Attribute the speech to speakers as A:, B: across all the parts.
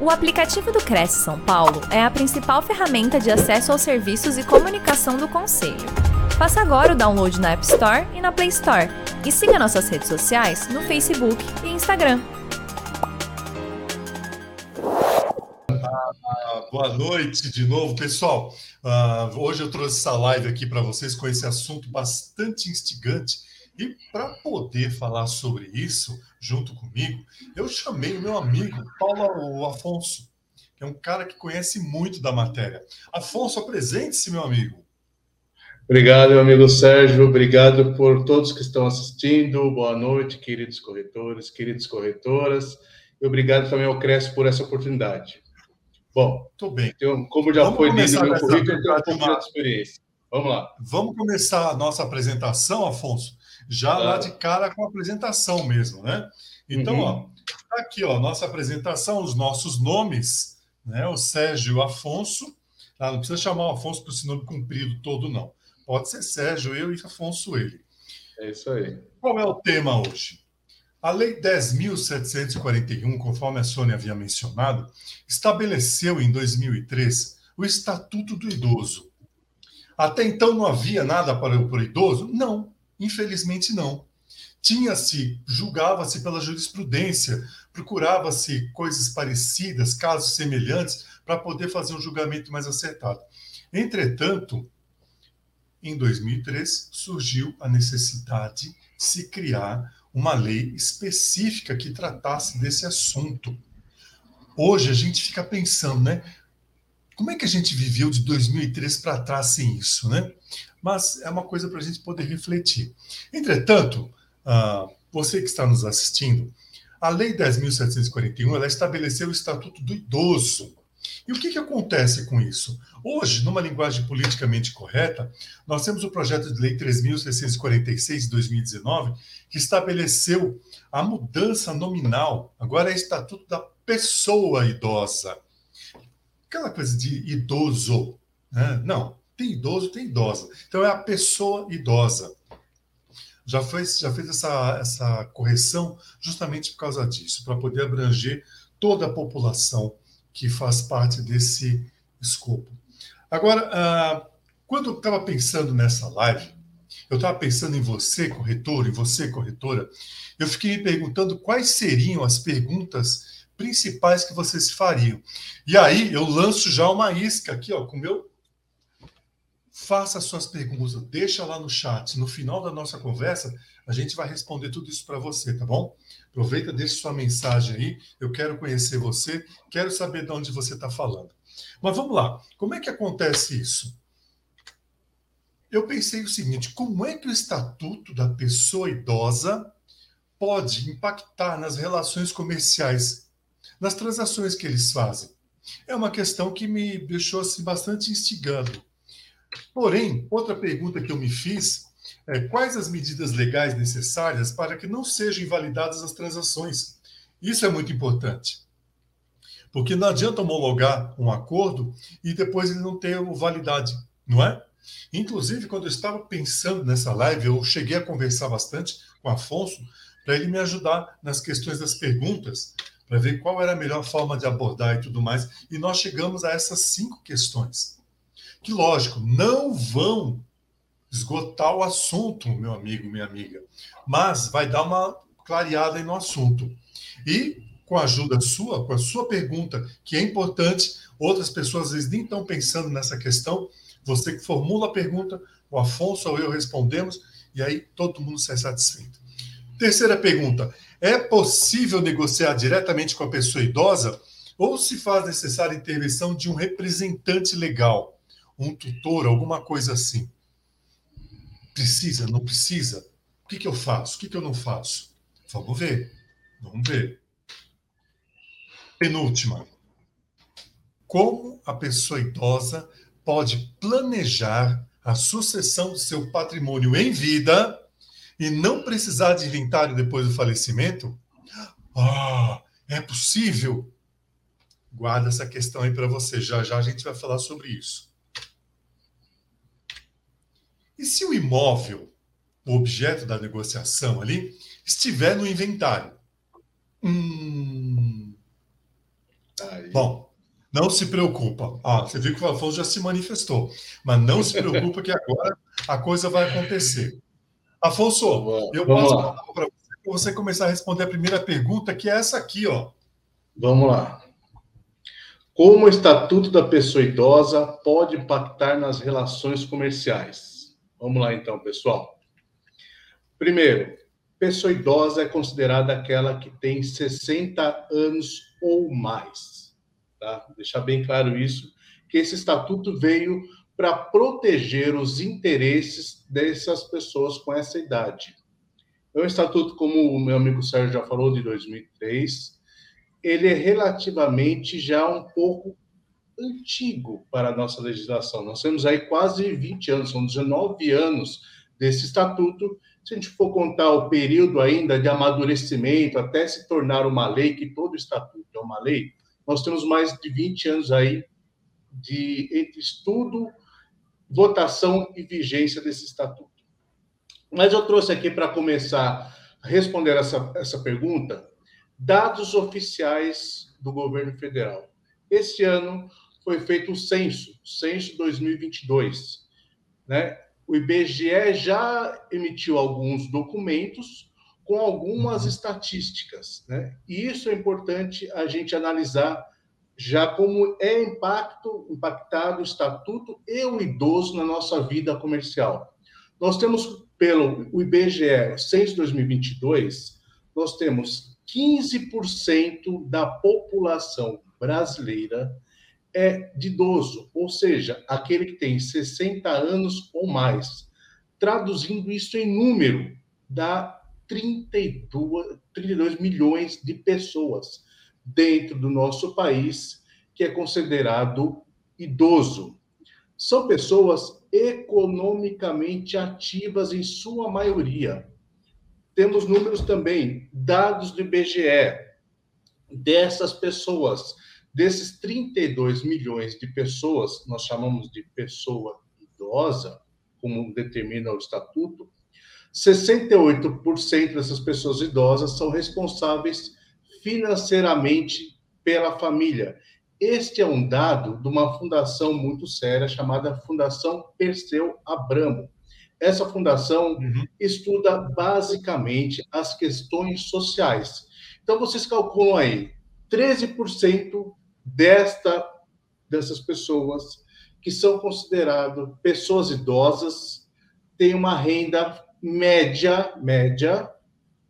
A: O aplicativo do Cresce São Paulo é a principal ferramenta de acesso aos serviços e comunicação do Conselho. Faça agora o download na App Store e na Play Store. E siga nossas redes sociais no Facebook e Instagram.
B: Ah, boa noite de novo, pessoal. Uh, hoje eu trouxe essa live aqui para vocês com esse assunto bastante instigante. E para poder falar sobre isso, junto comigo, eu chamei o meu amigo Paulo Afonso, que é um cara que conhece muito da matéria. Afonso, apresente-se, meu amigo.
C: Obrigado, meu amigo Sérgio. Obrigado por todos que estão assistindo. Boa noite, queridos corretores, queridas corretoras. E obrigado também ao Cresce por essa oportunidade. Bom, Tô bem. Então, como já Vamos foi lido no meu currículo, eu tenho um pouco de experiência. Vamos lá.
B: Vamos começar a nossa apresentação, Afonso, já lá de cara com a apresentação mesmo, né? Então, uhum. ó, tá aqui, ó, nossa apresentação, os nossos nomes, né? O Sérgio Afonso, ah, não precisa chamar o Afonso por esse nome comprido todo, não. Pode ser Sérgio, eu e Afonso ele.
C: É isso aí.
B: Qual é o tema hoje? A Lei 10.741, conforme a Sônia havia mencionado, estabeleceu em 2003 o Estatuto do Idoso. Até então não havia nada para o idoso? Não. Infelizmente, não. Tinha-se, julgava-se pela jurisprudência, procurava-se coisas parecidas, casos semelhantes, para poder fazer um julgamento mais acertado. Entretanto, em 2003, surgiu a necessidade de se criar uma lei específica que tratasse desse assunto. Hoje a gente fica pensando, né? Como é que a gente viveu de 2003 para trás sem isso, né? Mas é uma coisa para a gente poder refletir. Entretanto, uh, você que está nos assistindo, a Lei 10.741 ela estabeleceu o Estatuto do Idoso. E o que, que acontece com isso? Hoje, numa linguagem politicamente correta, nós temos o projeto de lei 3.646 de 2019, que estabeleceu a mudança nominal, agora é Estatuto da Pessoa Idosa aquela coisa de idoso. Né? Não, tem idoso, tem idosa. Então é a pessoa idosa. Já fez, já fez essa, essa correção justamente por causa disso, para poder abranger toda a população que faz parte desse escopo. Agora, ah, quando eu estava pensando nessa live, eu estava pensando em você, corretor, em você, corretora, eu fiquei me perguntando quais seriam as perguntas principais que vocês fariam. E aí eu lanço já uma isca aqui, ó, com o meu. Faça suas perguntas, deixa lá no chat. No final da nossa conversa, a gente vai responder tudo isso para você, tá bom? Aproveita, deixe sua mensagem aí. Eu quero conhecer você, quero saber de onde você está falando. Mas vamos lá, como é que acontece isso? Eu pensei o seguinte: como é que o estatuto da pessoa idosa pode impactar nas relações comerciais nas transações que eles fazem. É uma questão que me deixou assim, bastante instigando. Porém, outra pergunta que eu me fiz é quais as medidas legais necessárias para que não sejam invalidadas as transações. Isso é muito importante. Porque não adianta homologar um acordo e depois ele não ter validade, não é? Inclusive, quando eu estava pensando nessa live, eu cheguei a conversar bastante com Afonso para ele me ajudar nas questões das perguntas, para ver qual era a melhor forma de abordar e tudo mais. E nós chegamos a essas cinco questões. Que, lógico, não vão esgotar o assunto, meu amigo, minha amiga, mas vai dar uma clareada no assunto. E com a ajuda sua, com a sua pergunta, que é importante, outras pessoas às vezes nem estão pensando nessa questão, você que formula a pergunta, o Afonso ou eu respondemos, e aí todo mundo sai satisfeito. Terceira pergunta: é possível negociar diretamente com a pessoa idosa ou se faz necessária a intervenção de um representante legal, um tutor, alguma coisa assim? Precisa, não precisa? O que, que eu faço? O que, que eu não faço? Vamos ver. Vamos ver. Penúltima. Como a pessoa idosa pode planejar a sucessão do seu patrimônio em vida e não precisar de inventário depois do falecimento? Ah, é possível? Guarda essa questão aí para você. Já já a gente vai falar sobre isso. E se o imóvel, o objeto da negociação ali, estiver no inventário? Hum, Aí. Bom, não se preocupa. Ah, você viu que o Afonso já se manifestou. Mas não se preocupa que agora a coisa vai acontecer. Afonso, eu passo a palavra para você, para você começar a responder a primeira pergunta, que é essa aqui, ó.
C: Vamos lá. Como o estatuto da pessoa idosa pode impactar nas relações comerciais? Vamos lá então, pessoal. Primeiro, pessoa idosa é considerada aquela que tem 60 anos ou mais. Tá? Deixar bem claro isso, que esse estatuto veio para proteger os interesses dessas pessoas com essa idade. É um estatuto, como o meu amigo Sérgio já falou, de 2003, ele é relativamente já um pouco antigo para a nossa legislação. Nós temos aí quase 20 anos, são 19 anos desse estatuto. Se a gente for contar o período ainda de amadurecimento até se tornar uma lei, que todo estatuto é uma lei, nós temos mais de 20 anos aí de entre estudo, votação e vigência desse estatuto. Mas eu trouxe aqui para começar a responder essa, essa pergunta dados oficiais do governo federal. Este ano foi feito o censo, censo 2022, né? O IBGE já emitiu alguns documentos com algumas uhum. estatísticas, né? E isso é importante a gente analisar já como é impacto impactado o estatuto e o idoso na nossa vida comercial. Nós temos pelo o IBGE censo 2022, nós temos 15% da população brasileira é de idoso, ou seja, aquele que tem 60 anos ou mais. Traduzindo isso em número, dá 32, 32 milhões de pessoas dentro do nosso país que é considerado idoso. São pessoas economicamente ativas em sua maioria. Temos números também, dados do IBGE, dessas pessoas, desses 32 milhões de pessoas, nós chamamos de pessoa idosa, como determina o estatuto, 68% dessas pessoas idosas são responsáveis financeiramente pela família. Este é um dado de uma fundação muito séria chamada Fundação Perseu Abramo. Essa fundação uhum. estuda basicamente as questões sociais. Então, vocês calculam aí, 13% desta, dessas pessoas que são consideradas pessoas idosas têm uma renda média, média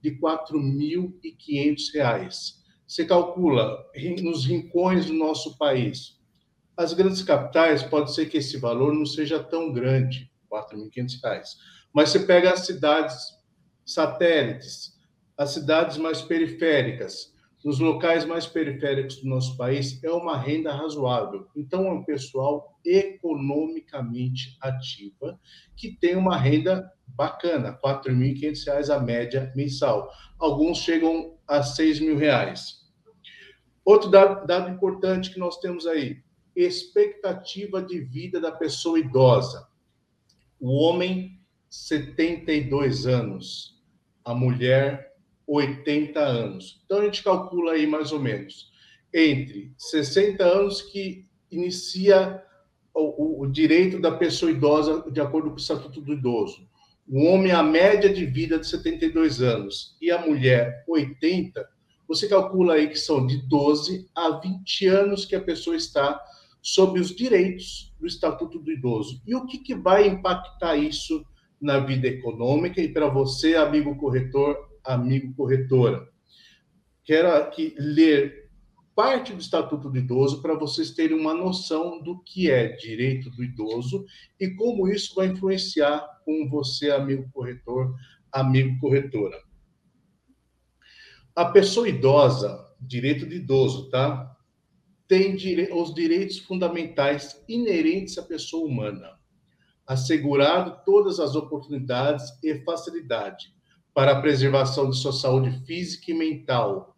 C: de R$ 4.500. Você calcula nos rincões do nosso país. As grandes capitais, pode ser que esse valor não seja tão grande, 4.500 reais. Mas você pega as cidades satélites, as cidades mais periféricas, nos locais mais periféricos do nosso país, é uma renda razoável. Então, é um pessoal economicamente ativa que tem uma renda bacana, R$ 4.500 a média mensal. Alguns chegam a R$ 6.000. Outro dado, dado importante que nós temos aí, expectativa de vida da pessoa idosa. O homem, 72 anos. A mulher, 80 anos. Então, a gente calcula aí mais ou menos entre 60 anos que inicia o, o, direito da pessoa idosa de acordo com o Estatuto do Idoso. O homem, a média de vida de 72 anos e a mulher, 80, você calcula aí que são de 12 a 20 anos que a pessoa está sobre os direitos do Estatuto do Idoso. E o que, que vai impactar isso na vida econômica e para você, amigo corretor, amigo corretora? Quero aqui ler parte do Estatuto do Idoso para vocês terem uma noção do que é direito do idoso e como isso vai influenciar com você, amigo corretor, amigo corretora. A pessoa idosa, direito de idoso, tá? tem os direitos fundamentais inerentes à pessoa humana, assegurado todas as oportunidades e facilidade para a preservação de sua saúde física e mental,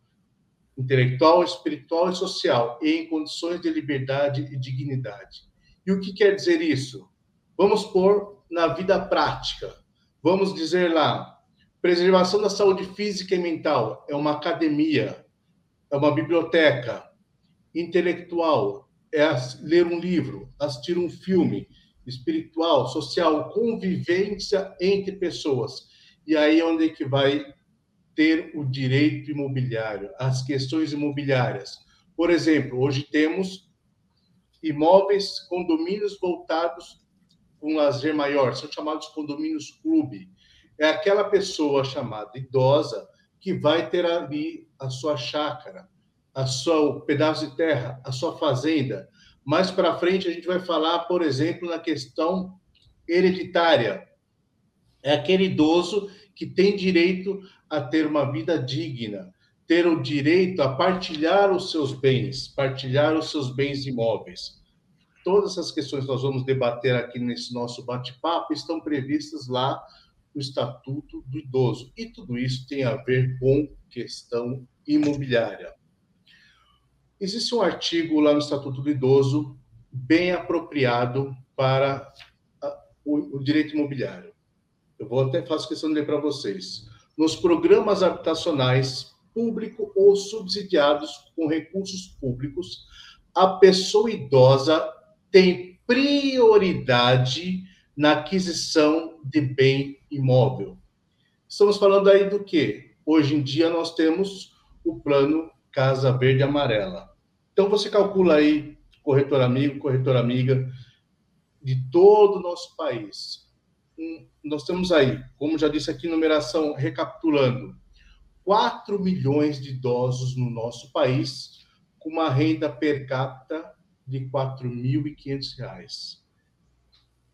C: intelectual, espiritual e social, e em condições de liberdade e dignidade. E o que quer dizer isso? Vamos pôr na vida prática. Vamos dizer lá, preservação da saúde física e mental é uma academia, é uma biblioteca, intelectual é ler um livro, assistir um filme, espiritual, social, convivência entre pessoas. E aí é onde é que vai ter o direito imobiliário, as questões imobiliárias. Por exemplo, hoje temos imóveis, condomínios voltados com lazer maior, são chamados condomínios clube. É aquela pessoa chamada idosa que vai ter ali a sua chácara, a sua pedaço de terra, a sua fazenda. Mais para frente a gente vai falar, por exemplo, na questão hereditária. É aquele idoso que tem direito a ter uma vida digna, ter o direito a partilhar os seus bens, partilhar os seus bens imóveis. Todas essas questões que nós vamos debater aqui nesse nosso bate-papo estão previstas lá no Estatuto do Idoso. E tudo isso tem a ver com questão imobiliária. Existe um artigo lá no Estatuto do Idoso bem apropriado para o, direito imobiliário. Eu vou até fazer questão de ler para vocês. Nos programas habitacionais público ou subsidiados com recursos públicos, a pessoa idosa tem prioridade na aquisição de bem imóvel. Estamos falando aí do que? Hoje em dia nós temos o plano Casa Verde Amarela. Então, você calcula aí, corretor amigo, corretora amiga, de todo o nosso país. Nós temos aí, como já disse aqui, numeração, recapitulando, 4 milhões de idosos no nosso país, com uma renda per capita de R$ 4.500.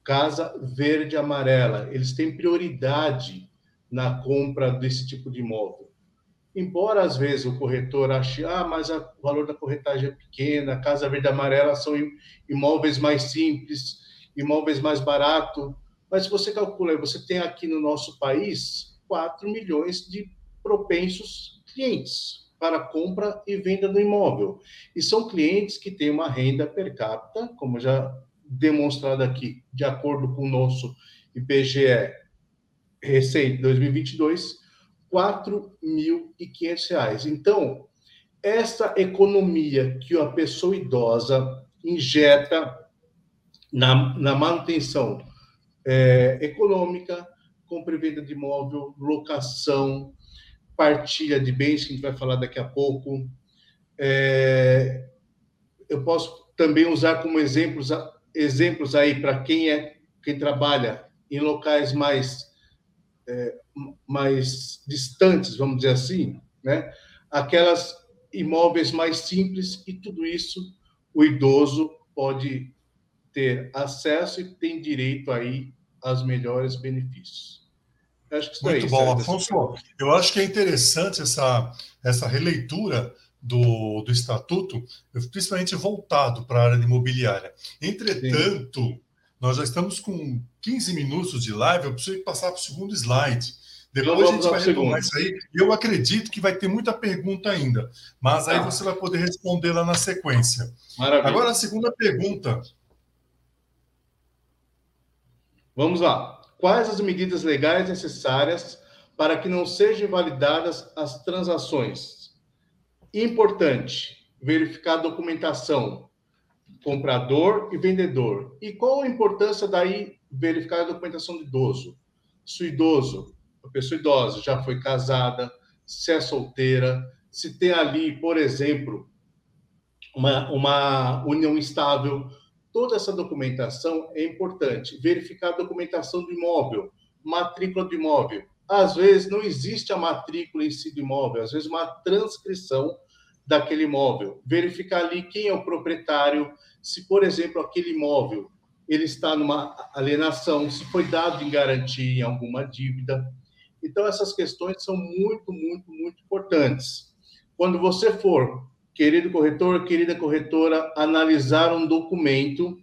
C: Casa verde e amarela, eles têm prioridade na compra desse tipo de imóvel embora às vezes o corretor ache, ah, mas o valor da corretagem é pequena, Casa Verde Amarela são imóveis mais simples, imóveis mais barato, mas se você calcula, você tem aqui no nosso país 4 milhões de propensos clientes para compra e venda do imóvel. E são clientes que têm uma renda per capita, como já demonstrado aqui, de acordo com o nosso IPGE recente 2022, 4.500 reais. Então, essa economia que a pessoa idosa injeta na, na manutenção é, econômica, compra e venda de imóvel, locação, partilha de bens, que a gente vai falar daqui a pouco. É, eu posso também usar como exemplos, exemplos aí para quem é quem trabalha em locais mais é, mais distantes, vamos dizer assim, né? aquelas imóveis mais simples, e tudo isso o idoso pode ter acesso e tem direito aí aos melhores benefícios.
B: Acho que Muito bom, Afonso. Eu acho que é interessante essa, essa releitura do, do estatuto, principalmente voltado para a área imobiliária. Entretanto, Sim. nós já estamos com 15 minutos de live, eu preciso passar para o segundo slide. Depois a gente vai retomar isso aí. Eu acredito que vai ter muita pergunta ainda, mas aí ah. você vai poder responder lá na sequência. Maravilha. Agora a segunda pergunta.
C: Vamos lá. Quais as medidas legais necessárias para que não sejam validadas as transações? Importante verificar a documentação comprador e vendedor. E qual a importância daí verificar a documentação do idoso? Se o idoso a pessoa idosa já foi casada, se é solteira, se tem ali, por exemplo, uma, uma união estável, toda essa documentação é importante. Verificar a documentação do imóvel, matrícula do imóvel. Às vezes não existe a matrícula em si do imóvel, às vezes uma transcrição daquele imóvel. Verificar ali quem é o proprietário, se, por exemplo, aquele imóvel ele está numa alienação, se foi dado em garantia em alguma dívida. Então, essas questões são muito, muito, muito importantes. Quando você for, querido corretor, querida corretora, analisar um documento,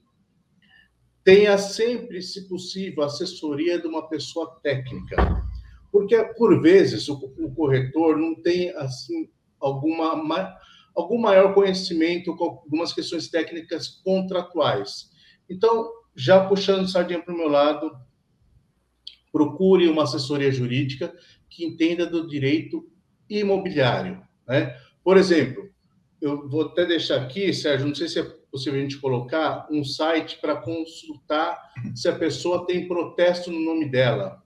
C: tenha sempre, se possível, assessoria de uma pessoa técnica. Porque, por vezes, o, o corretor não tem, assim, alguma, algum maior conhecimento com algumas questões técnicas contratuais. Então, já puxando sardinha para o meu lado, procure uma assessoria jurídica que entenda do direito imobiliário. Né? Por exemplo, eu vou até deixar aqui, Sérgio, não sei se é possível a gente colocar um site para consultar se a pessoa tem protesto no nome dela.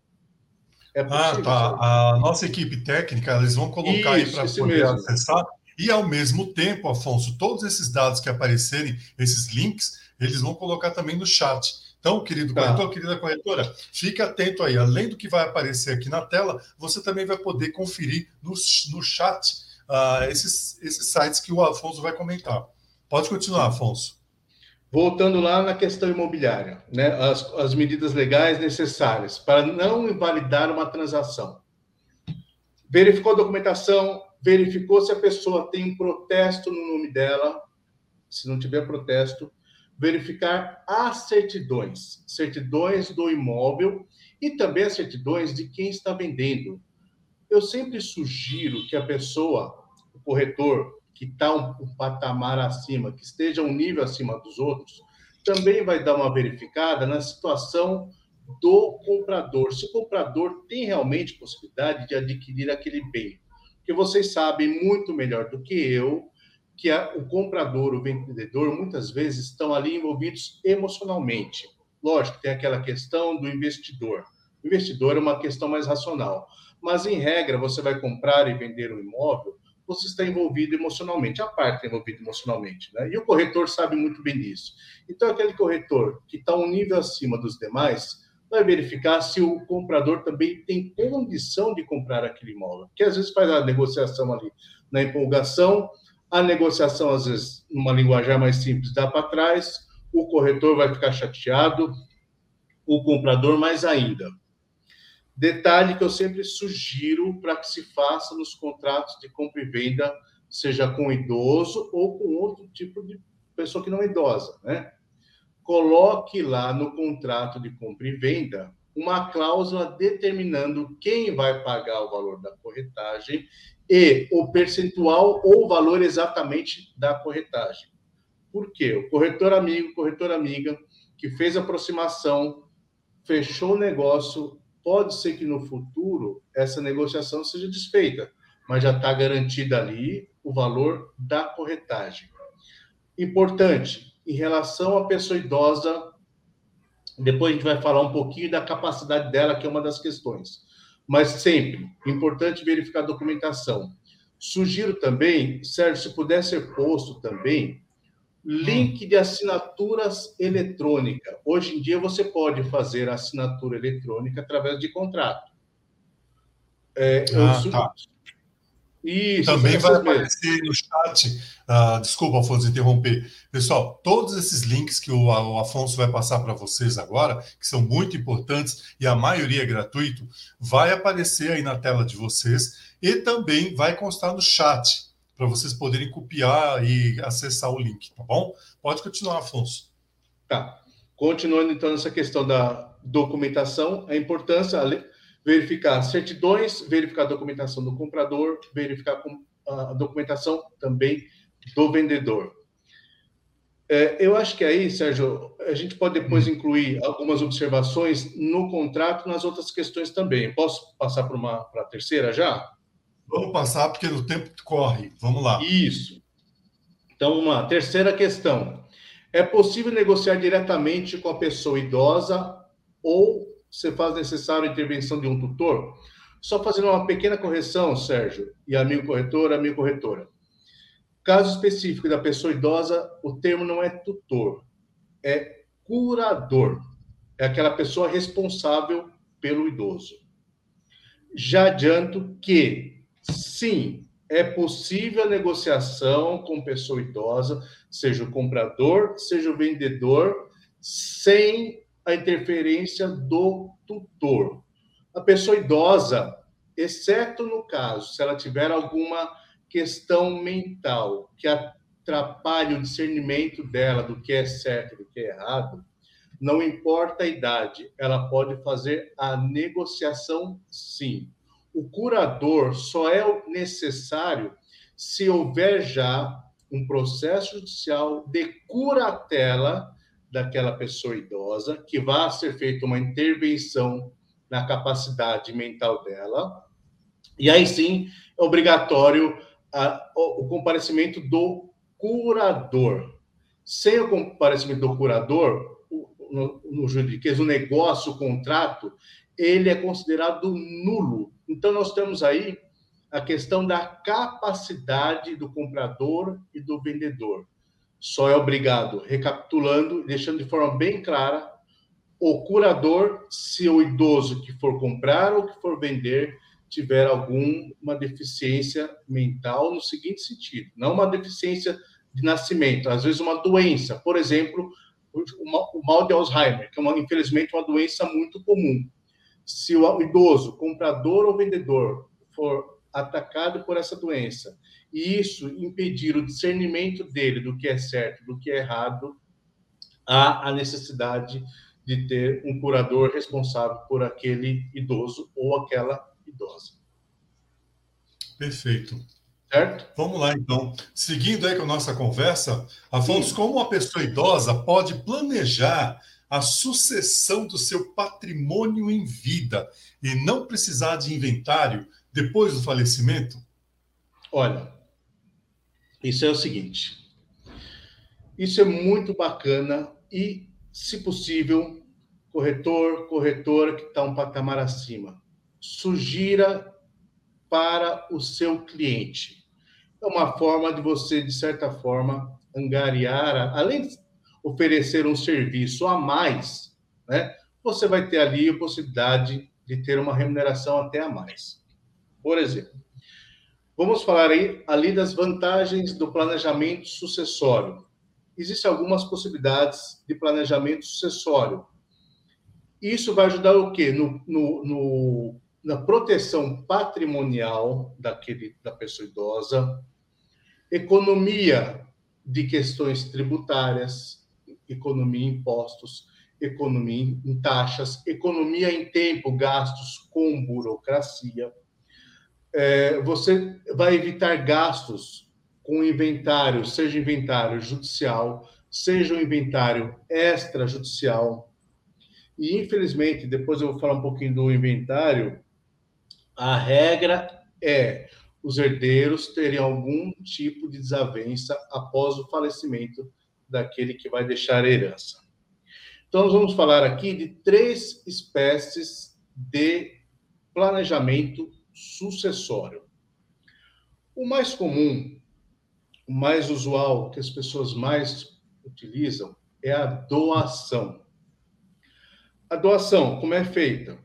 B: É possível, ah, tá. A nossa equipe técnica, eles vão colocar Isso, aí para poder mesmo. acessar. E, ao mesmo tempo, Afonso, todos esses dados que aparecerem, esses links, eles vão colocar também no chat. Então, querido tá. corretor, querida corretora, fique atento aí. Além do que vai aparecer aqui na tela, você também vai poder conferir no, no chat uh, esses, esses sites que o Afonso vai comentar. Pode continuar, Afonso.
C: Voltando lá na questão imobiliária, né? as, as medidas legais necessárias para não invalidar uma transação. Verificou a documentação, verificou se a pessoa tem um protesto no nome dela. Se não tiver protesto, verificar as certidões, certidões do imóvel e também as certidões de quem está vendendo. Eu sempre sugiro que a pessoa, o corretor, que está um, um, patamar acima, que esteja um nível acima dos outros, também vai dar uma verificada na situação do comprador. Se o comprador tem realmente possibilidade de adquirir aquele bem. Porque vocês sabem muito melhor do que eu que a, o comprador, o vendedor, muitas vezes estão ali envolvidos emocionalmente. Lógico, tem aquela questão do investidor. O investidor é uma questão mais racional. Mas, em regra, você vai comprar e vender um imóvel, você está envolvido emocionalmente, a parte está envolvida emocionalmente. Né? E o corretor sabe muito bem disso. Então, aquele corretor que está um nível acima dos demais, vai verificar se o comprador também tem condição de comprar aquele imóvel. Porque às vezes faz a negociação ali na empolgação, a negociação, às vezes, numa linguagem mais simples, dá para trás, o corretor vai ficar chateado, o comprador mais ainda. Detalhe que eu sempre sugiro para que se faça nos contratos de compra e venda, seja com idoso ou com outro tipo de pessoa que não é idosa, né? Coloque lá no contrato de compra e venda uma cláusula determinando quem vai pagar o valor da corretagem e o percentual ou o valor exatamente da corretagem. Por quê? O corretor amigo, corretor amiga, que fez a aproximação, fechou o negócio, pode ser que no futuro essa negociação seja desfeita, mas já está garantida ali o valor da corretagem. Importante, em relação à pessoa idosa, depois a gente vai falar um pouquinho da capacidade dela, que é uma das questões. Mas sempre, importante verificar a documentação. Sugiro também, Sérgio, se puder ser posto também, Link de assinaturas eletrônica. Hoje em dia você pode fazer assinatura eletrônica através de contrato.
B: É, ah, eu... tá. Isso, Também vai aparecer no chat. Uh, desculpa, Afonso, interromper. Pessoal, todos esses links que o, o Afonso vai passar para vocês agora, que são muito importantes e a maioria é gratuito, vai aparecer aí na tela de vocês e também vai constar no chat para vocês poderem copiar e acessar o link, tá bom? Pode continuar, Afonso.
C: Tá. Continuando então nessa questão da documentação, a importância verificar certidões, verificar a documentação do comprador, verificar a documentação também do vendedor. É, eu acho que aí, Sérgio, a gente pode depois hum. incluir algumas observações no contrato, nas outras questões também. Posso passar para uma para a terceira já?
B: Vamos passar, porque o tempo corre. Vamos lá.
C: Isso. Então, uma terceira questão. É possível negociar diretamente com a pessoa idosa ou se faz necessário a intervenção de um tutor? Só fazendo uma pequena correção, Sérgio, e amigo corretor, amigo corretora. Caso específico da pessoa idosa, o termo não é tutor, é curador. É aquela pessoa responsável pelo idoso. Já adianto que Sim, é possível a negociação com pessoa idosa, seja o comprador, seja o vendedor, sem a interferência do tutor. A pessoa idosa, exceto no caso, se ela tiver alguma questão mental que atrapalhe o discernimento dela do que é certo e do que é errado, não importa a idade, ela pode fazer a negociação sim o curador só é necessário se houver já um processo judicial de curatela daquela pessoa idosa, que vá ser feita uma intervenção na capacidade mental dela, e aí sim é obrigatório a, o, comparecimento do curador. Sem o comparecimento do curador, no, no juridiquês, o negócio, o contrato, ele é considerado nulo. Então, nós temos aí a questão da capacidade do comprador e do vendedor. Só é obrigado, recapitulando, deixando de forma bem clara, o curador, se o idoso que for comprar ou que for vender tiver alguma deficiência mental no seguinte sentido, não uma deficiência de nascimento, às vezes uma doença, por exemplo, o mal de Alzheimer, que é uma, infelizmente uma doença muito comum. Se o idoso, comprador ou vendedor, for atacado por essa doença e isso impedir o discernimento dele do que é certo, do que é errado, há a necessidade de ter um curador responsável por aquele idoso ou aquela idosa.
B: Perfeito.
C: Certo?
B: Vamos lá, então. Seguindo aí com a nossa conversa, Afonso, Sim. como uma pessoa idosa pode planejar a sucessão do seu patrimônio em vida e não precisar de inventário depois do falecimento?
C: Olha, isso é o seguinte. Isso é muito bacana e, se possível, corretor, corretora que está um patamar acima, sugira para o seu cliente. É uma forma de você, de certa forma, angariar, além de oferecer um serviço a mais, né? Você vai ter ali a possibilidade de ter uma remuneração até a mais. Por exemplo, vamos falar aí ali das vantagens do planejamento sucessório. Existem algumas possibilidades de planejamento sucessório. Isso vai ajudar o quê? No, no, no na proteção patrimonial daquele, da pessoa idosa, economia de questões tributárias, economia em impostos, economia em taxas, economia em tempo, gastos com burocracia. É, você vai evitar gastos com inventário, seja inventário judicial, seja um inventário extrajudicial. E, infelizmente, depois eu vou falar um pouquinho do inventário, a regra é os herdeiros terem algum tipo de desavença após o falecimento daquele que vai deixar a herança. Então, nós vamos falar aqui de três espécies de planejamento sucessório. O mais comum, o mais usual, que as pessoas mais utilizam, é a doação. A doação, como é feita?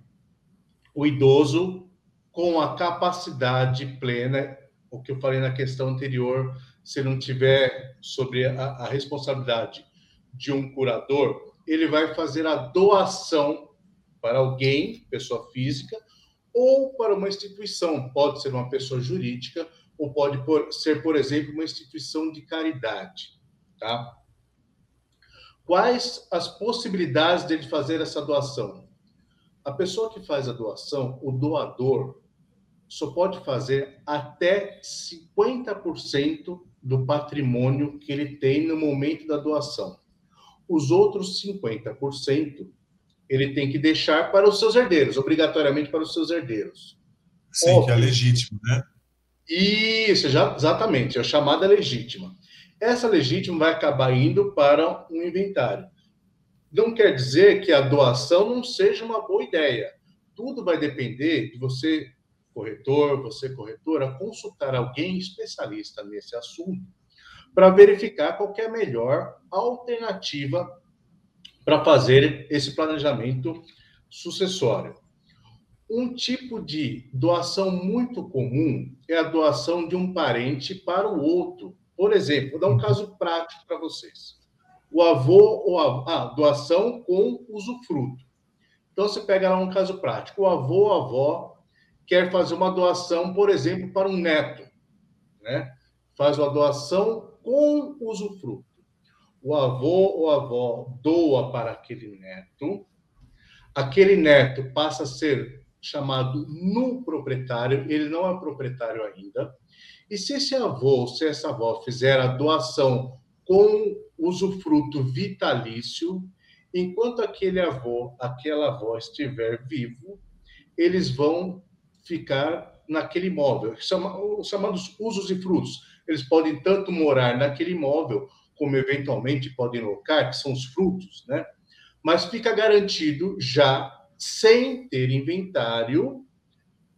C: O idoso com a capacidade plena, o que eu falei na questão anterior, se não tiver sobre a, a responsabilidade de um curador, ele vai fazer a doação para alguém, pessoa física, ou para uma instituição, pode ser uma pessoa jurídica, ou pode ser, por exemplo, uma instituição de caridade, tá? Quais as possibilidades dele fazer essa doação? A pessoa que faz a doação, o doador, só pode fazer até 50% do patrimônio que ele tem no momento da doação. Os outros 50% ele tem que deixar para os seus herdeiros, obrigatoriamente para os seus herdeiros.
B: Sim, Óbvio. que é legítimo, né?
C: Isso, já, exatamente, é a chamada legítima. Essa legítima vai acabar indo para um inventário. Não quer dizer que a doação não seja uma boa ideia. Tudo vai depender de você corretor, você corretora, consultar alguém especialista nesse assunto para verificar qual é a melhor alternativa para fazer esse planejamento sucessório. Um tipo de doação muito comum é a doação de um parente para o outro. Por exemplo, vou dar um caso prático para vocês. O avô ou a, ah, doação com usufruto. Então, você pega lá um caso prático. O avô ou a avó quer fazer uma doação, por exemplo, para um neto, né? Faz uma doação com usufruto. O avô ou avó doa para aquele neto, aquele neto passa a ser chamado no proprietário, ele não é proprietário ainda. E se esse avô se essa avó fizer a doação com usufruto vitalício, enquanto aquele avô, aquela avó estiver vivo, eles vão ficar naquele imóvel, os chamados usos e frutos. eles podem tanto morar naquele imóvel, como eventualmente podem locar, que são os frutos, né? Mas fica garantido já, sem ter inventário,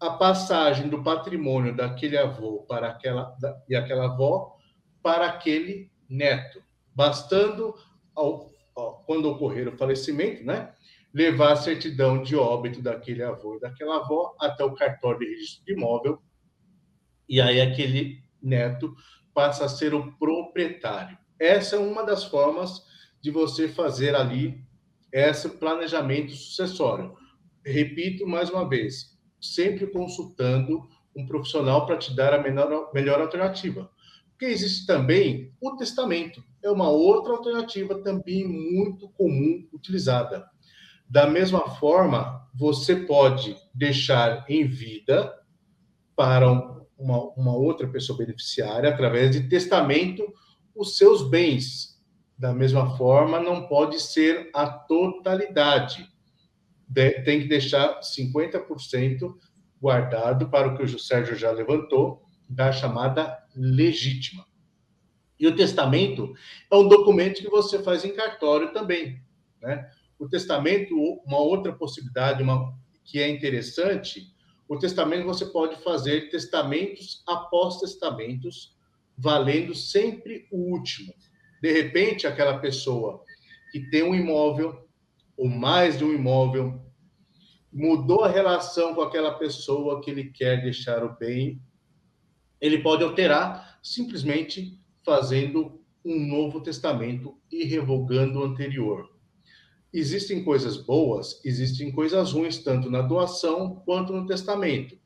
C: a passagem do patrimônio daquele avô para aquela da, e aquela avó para aquele neto, bastando ao, ao, quando ocorrer o falecimento, né, levar a certidão de óbito daquele avô e daquela avó até o cartório de registro de imóvel e aí aquele neto passa a ser o proprietário. Essa é uma das formas de você fazer ali esse planejamento sucessório. Repito mais uma vez, sempre consultando um profissional para te dar a melhor, melhor alternativa. Porque existe também o testamento, é uma outra alternativa também muito comum utilizada. Da mesma forma, você pode deixar em vida para uma, uma outra pessoa beneficiária, através de testamento, os seus bens. Da mesma forma, não pode ser a totalidade. De, tem que deixar 50% guardado para o que o Sérgio já levantou, da chamada legítima. E o testamento é um documento que você faz em cartório também. Né? O testamento, uma outra possibilidade uma, que é interessante, o testamento você pode fazer testamentos após testamentos, valendo sempre o último. De repente, aquela pessoa que tem um imóvel, ou mais de um imóvel, mudou a relação com aquela pessoa que ele quer deixar o bem, ele pode alterar simplesmente fazendo um novo testamento e revogando o anterior. Existem coisas boas, existem coisas ruins, tanto na doação quanto no testamento.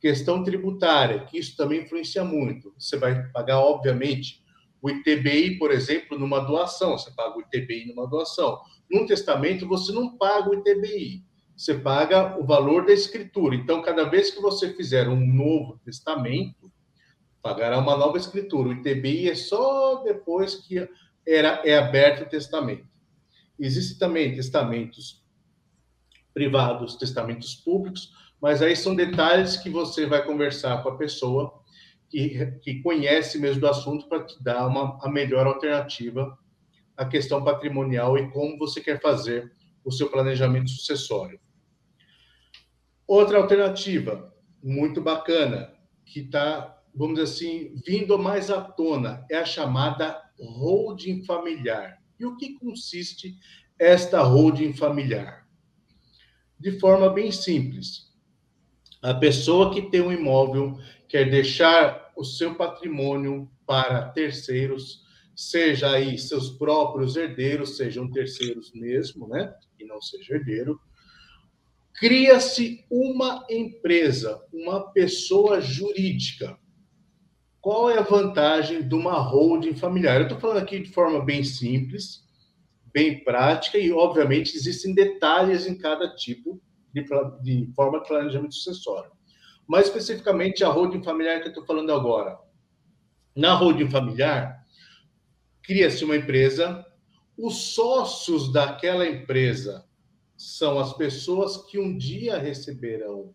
C: Questão tributária, que isso também influencia muito. Você vai pagar, obviamente, o ITBI, por exemplo, numa doação, você paga o ITBI numa doação. Num testamento, você não paga o ITBI, você paga o valor da escritura. Então, cada vez que você fizer um novo testamento, pagará uma nova escritura. O ITBI é só depois que era, é aberto o testamento. Existem também testamentos privados, testamentos públicos, mas aí são detalhes que você vai conversar com a pessoa que, que conhece mesmo do assunto para te dar uma, a melhor alternativa à questão patrimonial e como você quer fazer o seu planejamento sucessório. Outra alternativa muito bacana, que está, vamos dizer assim, vindo mais à tona, é a chamada holding familiar. E o que consiste esta holding familiar? De forma bem simples, a pessoa que tem um imóvel quer deixar o seu patrimônio para terceiros, seja aí seus próprios herdeiros, sejam terceiros mesmo, né? E não seja herdeiro. Cria-se uma empresa, uma pessoa jurídica. Qual é a vantagem de uma holding familiar? Eu estou falando aqui de forma bem simples, bem prática, e obviamente existem detalhes em cada tipo de, de forma de planejamento sucessório mais especificamente a holding familiar que eu estou falando agora. Na holding familiar, cria-se uma empresa, os sócios daquela empresa são as pessoas que um dia receberão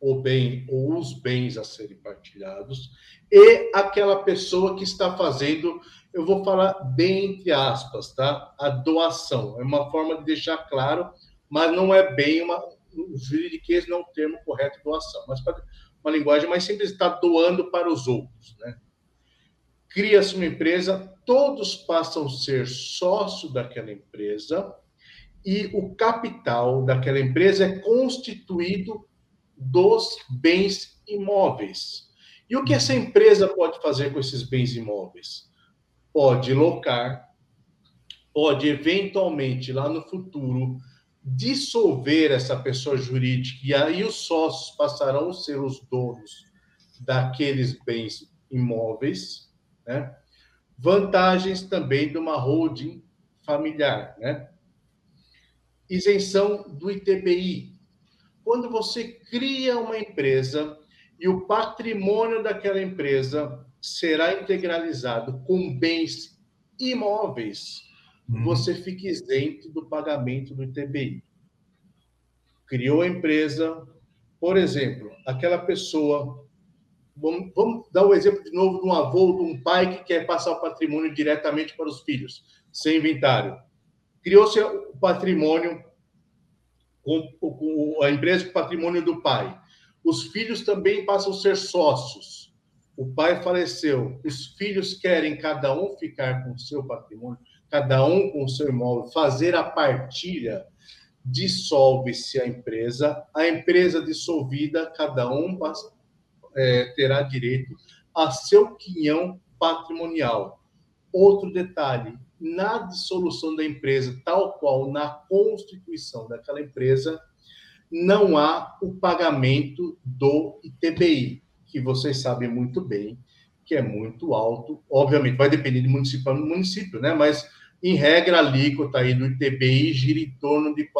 C: o bem ou os bens a serem partilhados, e aquela pessoa que está fazendo, eu vou falar bem entre aspas, tá? A doação. É uma forma de deixar claro, mas não é bem uma, juridiquês não é o termo correto doação, mas para uma linguagem mais simples, está doando para os outros. Né? Cria-se uma empresa, todos passam a ser sócio daquela empresa e o capital daquela empresa é constituído dos bens imóveis. E o que essa empresa pode fazer com esses bens imóveis? Pode locar, pode eventualmente lá no futuro dissolver essa pessoa jurídica e aí os sócios passarão a ser os donos daqueles bens imóveis, né? Vantagens também de uma holding familiar, né? Isenção do ITBI. Quando você cria uma empresa e o patrimônio daquela empresa será integralizado com bens imóveis, uhum. você fica isento do pagamento do ITBI. Criou a empresa, por exemplo, aquela pessoa Vamos, vamos dar o um exemplo de novo de um avô, de um pai que quer passar o patrimônio diretamente para os filhos, sem inventário. Criou-se o patrimônio com, com a empresa com patrimônio do pai. Os filhos também passam a ser sócios. O pai faleceu, os filhos querem cada um ficar com o seu patrimônio, cada um com o seu imóvel, fazer a partilha, dissolve-se a empresa, a empresa dissolvida, cada um é, terá direito a seu quinhão patrimonial. Outro detalhe: na dissolução da empresa, tal qual na constituição daquela empresa, não há o pagamento do ITBI, que vocês sabem muito bem que é muito alto. Obviamente, vai depender de município para município, né? Mas, em regra, a alíquota aí do ITBI gira em torno de 4%.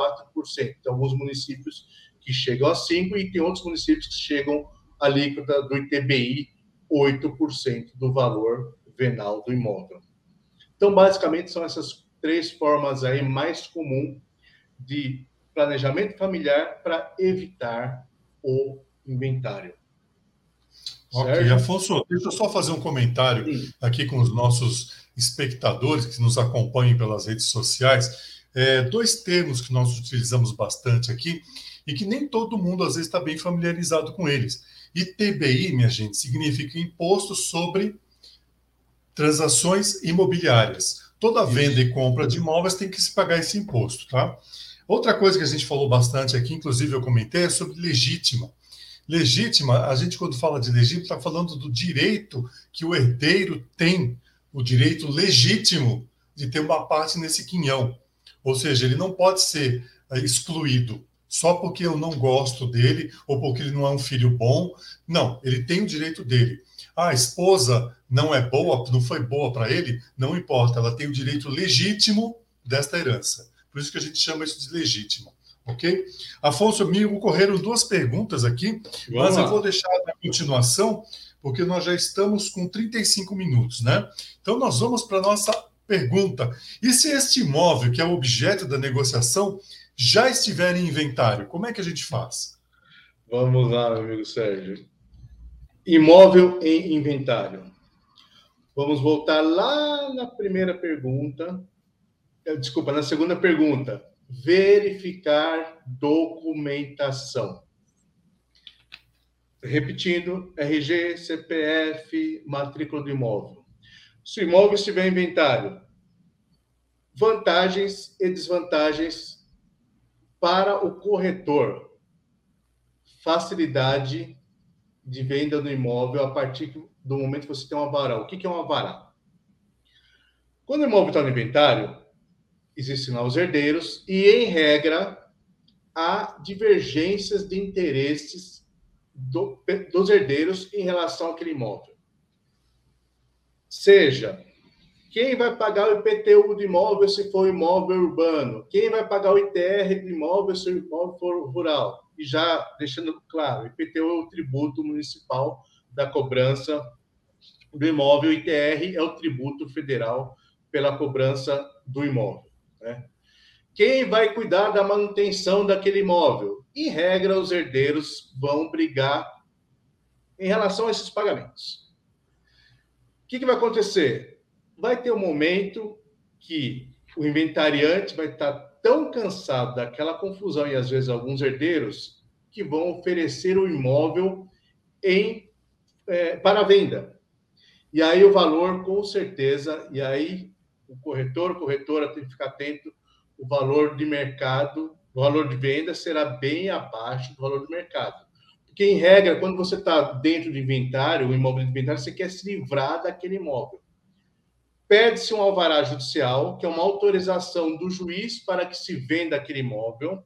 C: Tem alguns municípios que chegam a 5% e tem outros municípios que chegam a alíquota do ITBI 8% do valor venal do imóvel. Então, basicamente, são essas três formas aí mais comuns de planejamento familiar para evitar o inventário.
B: Ok, certo? Afonso, deixa eu só fazer um comentário Sim. aqui com os nossos espectadores que nos acompanham pelas redes sociais. É, dois termos que nós utilizamos bastante aqui e que nem todo mundo às vezes está bem familiarizado com eles. ITBI, minha gente, significa Imposto sobre Transações Imobiliárias. Toda venda e compra de imóveis tem que se pagar esse imposto, tá? Outra coisa que a gente falou bastante aqui, inclusive eu comentei, é sobre legítima. Legítima, a gente quando fala de legítima, está falando do direito que o herdeiro tem, o direito legítimo de ter uma parte nesse quinhão. Ou seja, ele não pode ser eh, excluído só porque eu não gosto dele ou porque ele não é um filho bom. Não, ele tem o direito dele. Ah, a esposa não é boa, não foi boa para ele, não importa, ela tem o direito legítimo desta herança. Por isso que a gente chama isso de legítima. Ok? Afonso, me ocorreram duas perguntas aqui, Vamos mas lá. eu vou deixar na continuação, porque nós já estamos com 35 minutos, né? Então, nós vamos para a nossa pergunta. E se este imóvel, que é o objeto da negociação, já estiver em inventário, como é que a gente faz?
C: Vamos lá, meu amigo Sérgio. Imóvel em inventário. Vamos voltar lá na primeira pergunta é, desculpa, na segunda pergunta, verificar documentação. Repetindo, RG, CPF, matrícula do imóvel. Se o imóvel estiver em inventário, vantagens e desvantagens para o corretor. Facilidade de venda do imóvel a partir do momento que você tem um avará. O que é um avará? Quando o imóvel está no inventário, existem lá os herdeiros, e, em regra, há divergências de interesses do, dos herdeiros em relação àquele imóvel. Seja, quem vai pagar o IPTU do imóvel se for imóvel urbano? Quem vai pagar o ITR do imóvel se o imóvel for rural? E já deixando claro, o IPTU é o tributo municipal da cobrança do imóvel, o ITR é o tributo federal pela cobrança do imóvel. Né? Quem vai cuidar da manutenção daquele imóvel? Em regra, os herdeiros vão brigar em relação a esses pagamentos. O que, que vai acontecer? Vai ter um momento que o inventariante vai estar tão cansado daquela confusão e às vezes alguns herdeiros que vão oferecer o imóvel em é, para venda. E aí o valor, com certeza, e aí o corretor, corretora tem que ficar atento, o valor de mercado, o valor de venda será bem abaixo do valor de mercado. Porque, em regra, quando você está dentro do inventário, o imóvel de inventário, você quer se livrar daquele imóvel. Pede-se um alvará judicial, que é uma autorização do juiz para que se venda aquele imóvel.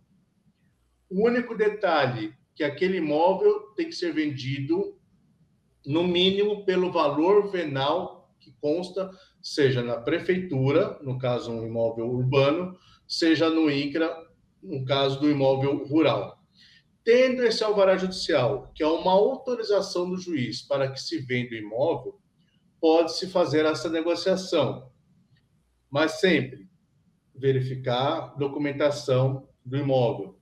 C: O único detalhe que aquele imóvel tem que ser vendido no mínimo pelo valor venal que consta seja na prefeitura, no caso um imóvel urbano, seja no INCRA, no caso do imóvel rural. Tendo esse alvará judicial, que é uma autorização do juiz para que se venda o imóvel, pode-se fazer essa negociação. Mas sempre verificar documentação do imóvel.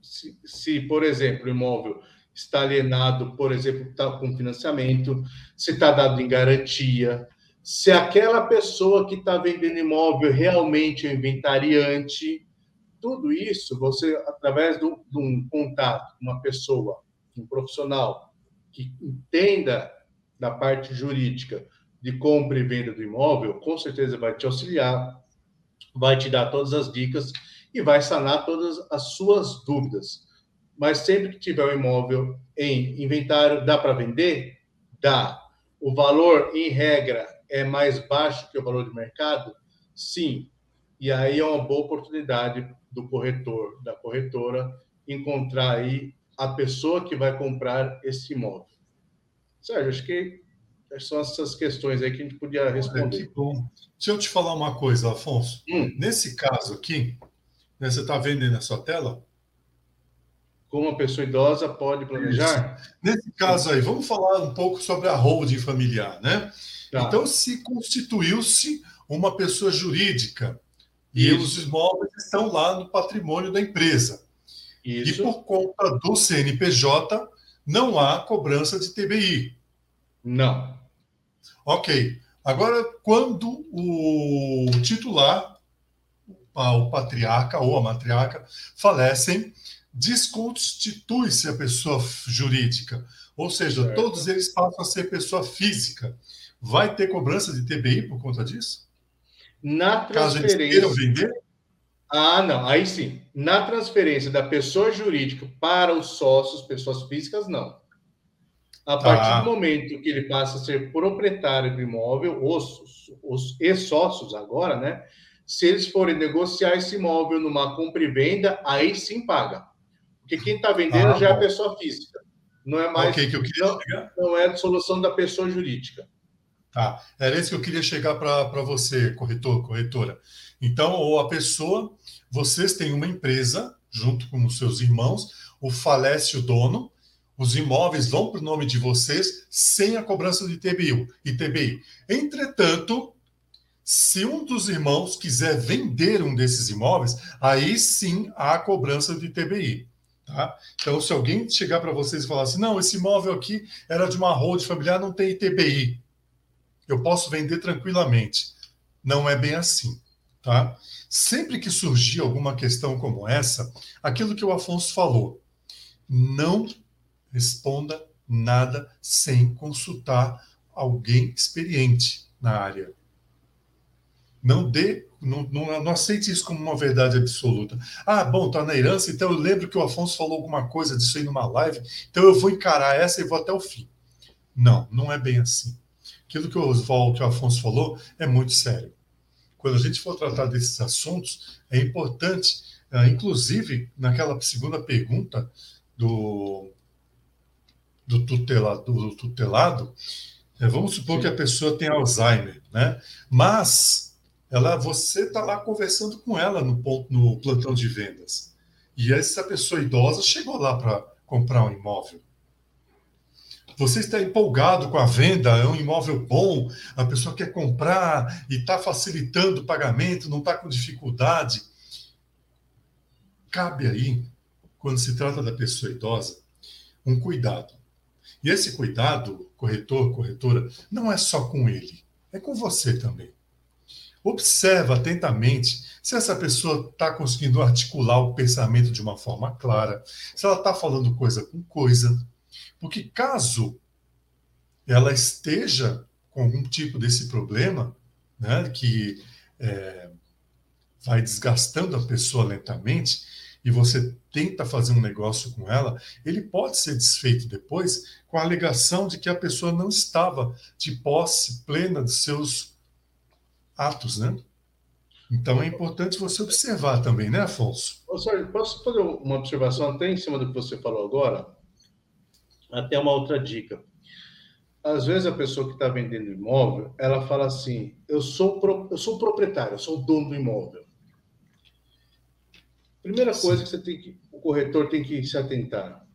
C: Se, se, por exemplo, o imóvel está alienado, por exemplo, está com financiamento, se está dado em garantia, se aquela pessoa que está vendendo imóvel realmente é inventariante, tudo isso você, através de um contato com uma pessoa, um profissional que entenda da parte jurídica de compra e venda do imóvel, com certeza vai te auxiliar, vai te dar todas as dicas e vai sanar todas as suas dúvidas. Mas sempre que tiver um imóvel em inventário, dá para vender? Dá. O valor, em regra, é mais baixo que o valor de mercado? Sim. E aí é uma boa oportunidade do corretor, da corretora, encontrar aí a pessoa que vai comprar esse imóvel. Sérgio, acho que são essas questões aí que a gente podia responder.
B: que bom. Deixa eu te falar uma coisa, Afonso. Hum. Nesse caso aqui, né, você está vendo na sua tela?
C: Como uma pessoa idosa pode planejar?
B: Isso. Nesse caso aí, vamos falar um pouco sobre a holding familiar, né? Tá. Então, se constituiu-se uma pessoa jurídica Isso. e os imóveis estão lá no patrimônio da empresa. Isso. E por conta do CNPJ, não há cobrança de TBI.
C: Não.
B: Ok. Agora, quando o titular, o patriarca ou a matriarca falecem, desconstitui-se a pessoa jurídica. Ou seja, certo. todos eles passam a ser pessoa física. Vai ter cobrança de TBI por conta disso?
C: Na transferência. Caso eles queiram vender? Ah, não. Aí sim. Na transferência da pessoa jurídica para os sócios, pessoas físicas, não. A tá. partir do momento que ele passa a ser proprietário do imóvel, os, os ex-sócios agora, né? Se eles forem negociar esse imóvel numa compra e venda, aí sim paga. Porque quem está vendendo ah, já é a pessoa física. Não é mais.
B: Okay, que eu queria
C: não, chegar. não é a solução da pessoa jurídica.
B: Tá. Era isso que eu queria chegar para você, corretor, corretora. Então, ou a pessoa, vocês têm uma empresa, junto com os seus irmãos, o falece o dono, os imóveis vão para o nome de vocês sem a cobrança de TBI, ITBI. Entretanto, se um dos irmãos quiser vender um desses imóveis, aí sim há a cobrança de TBI. Tá? Então, se alguém chegar para vocês e falar assim, não, esse imóvel aqui era de uma hold familiar, não tem ITBI. Eu posso vender tranquilamente. Não é bem assim. Tá? Sempre que surgir alguma questão como essa, aquilo que o Afonso falou, não responda nada sem consultar alguém experiente na área. Não dê, não, não, não, aceite isso como uma verdade absoluta. Ah, bom, está na herança, então eu lembro que o Afonso falou alguma coisa disso aí numa live, então eu vou encarar essa e vou até o fim. Não, não é bem assim. Aquilo que o que o Afonso falou, é muito sério. Quando a gente for tratar desses assuntos, é importante, ah, inclusive, naquela segunda pergunta do, do, tutelado, do tutelado, é, vamos supor Sim. que a pessoa tem Alzheimer, né? Mas ela, você está lá conversando com ela no, ponto, no plantão de vendas. E essa pessoa idosa chegou lá para comprar um imóvel. Você está empolgado com a venda, é um imóvel bom, a pessoa quer comprar e está facilitando o pagamento, não está com dificuldade. Cabe aí, quando se trata da pessoa idosa, um cuidado. E esse cuidado, corretor, corretora, não é só com ele, é com você também. Observa atentamente se essa pessoa está conseguindo articular o pensamento de uma forma clara, se ela está falando coisa com coisa. Porque caso ela esteja com algum tipo desse problema, né, que é, vai desgastando a pessoa lentamente, e você tenta fazer um negócio com ela, ele pode ser desfeito depois com a alegação de que a pessoa não estava de posse plena dos seus atos, né? Então é importante você observar também, né, Afonso?
C: Posso fazer uma observação até em cima do que você falou agora? Até uma outra dica. Às vezes a pessoa que está vendendo imóvel, ela fala assim: eu sou, pro, eu sou proprietário, eu sou o dono do imóvel. Primeira coisa que, você tem que o corretor tem que se atentar.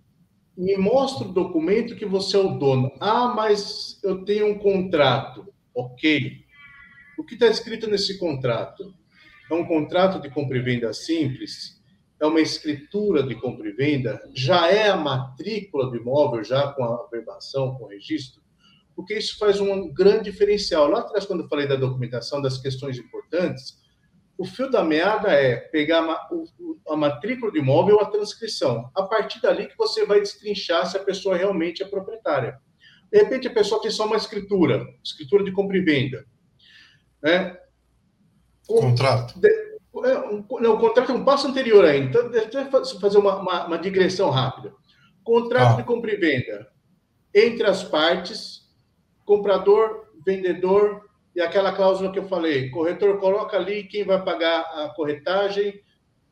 C: Me mostra o documento que você é o dono. Ah, mas eu tenho um contrato. Ok. O que está escrito nesse contrato? É um contrato de compra e venda simples é uma escritura de compra e venda, já é a matrícula do imóvel, já com a verbação, com o registro, porque isso faz um grande diferencial. Lá atrás, quando eu falei da documentação, das questões importantes, o fio da meada é pegar a matrícula do imóvel ou a transcrição. A partir dali que você vai destrinchar se a pessoa realmente é proprietária. De repente, a pessoa tem só uma escritura, escritura de compra e venda. Né?
B: Contrato.
C: É, não, o contrato é um passo anterior ainda. Então, deixa eu fazer uma, uma, uma digressão rápida. Contrato ah. de compra e venda entre as partes, comprador, vendedor e aquela cláusula que eu falei. Corretor coloca ali quem vai pagar a corretagem,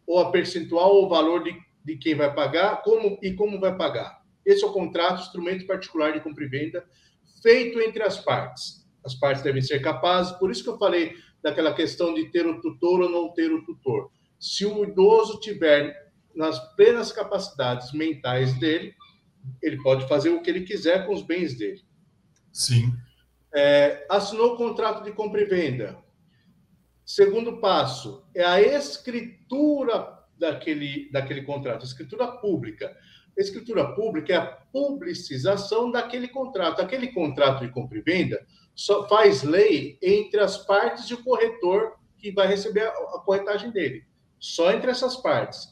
C: ou a percentual, ou o valor de, de quem vai pagar, como e como vai pagar. Esse é o contrato, instrumento particular de compra e venda, feito entre as partes. As partes devem ser capazes, por isso que eu falei daquela questão de ter o tutor ou não ter o tutor. Se o idoso tiver nas plenas capacidades mentais dele, ele pode fazer o que ele quiser com os bens dele.
B: Sim.
C: É, assinou o contrato de compra e venda. Segundo passo é a escritura daquele, daquele contrato, escritura pública. Escritura pública é a publicização daquele contrato. Aquele contrato de compra e venda só faz lei entre as partes e o corretor que vai receber a, corretagem dele. Só entre essas partes.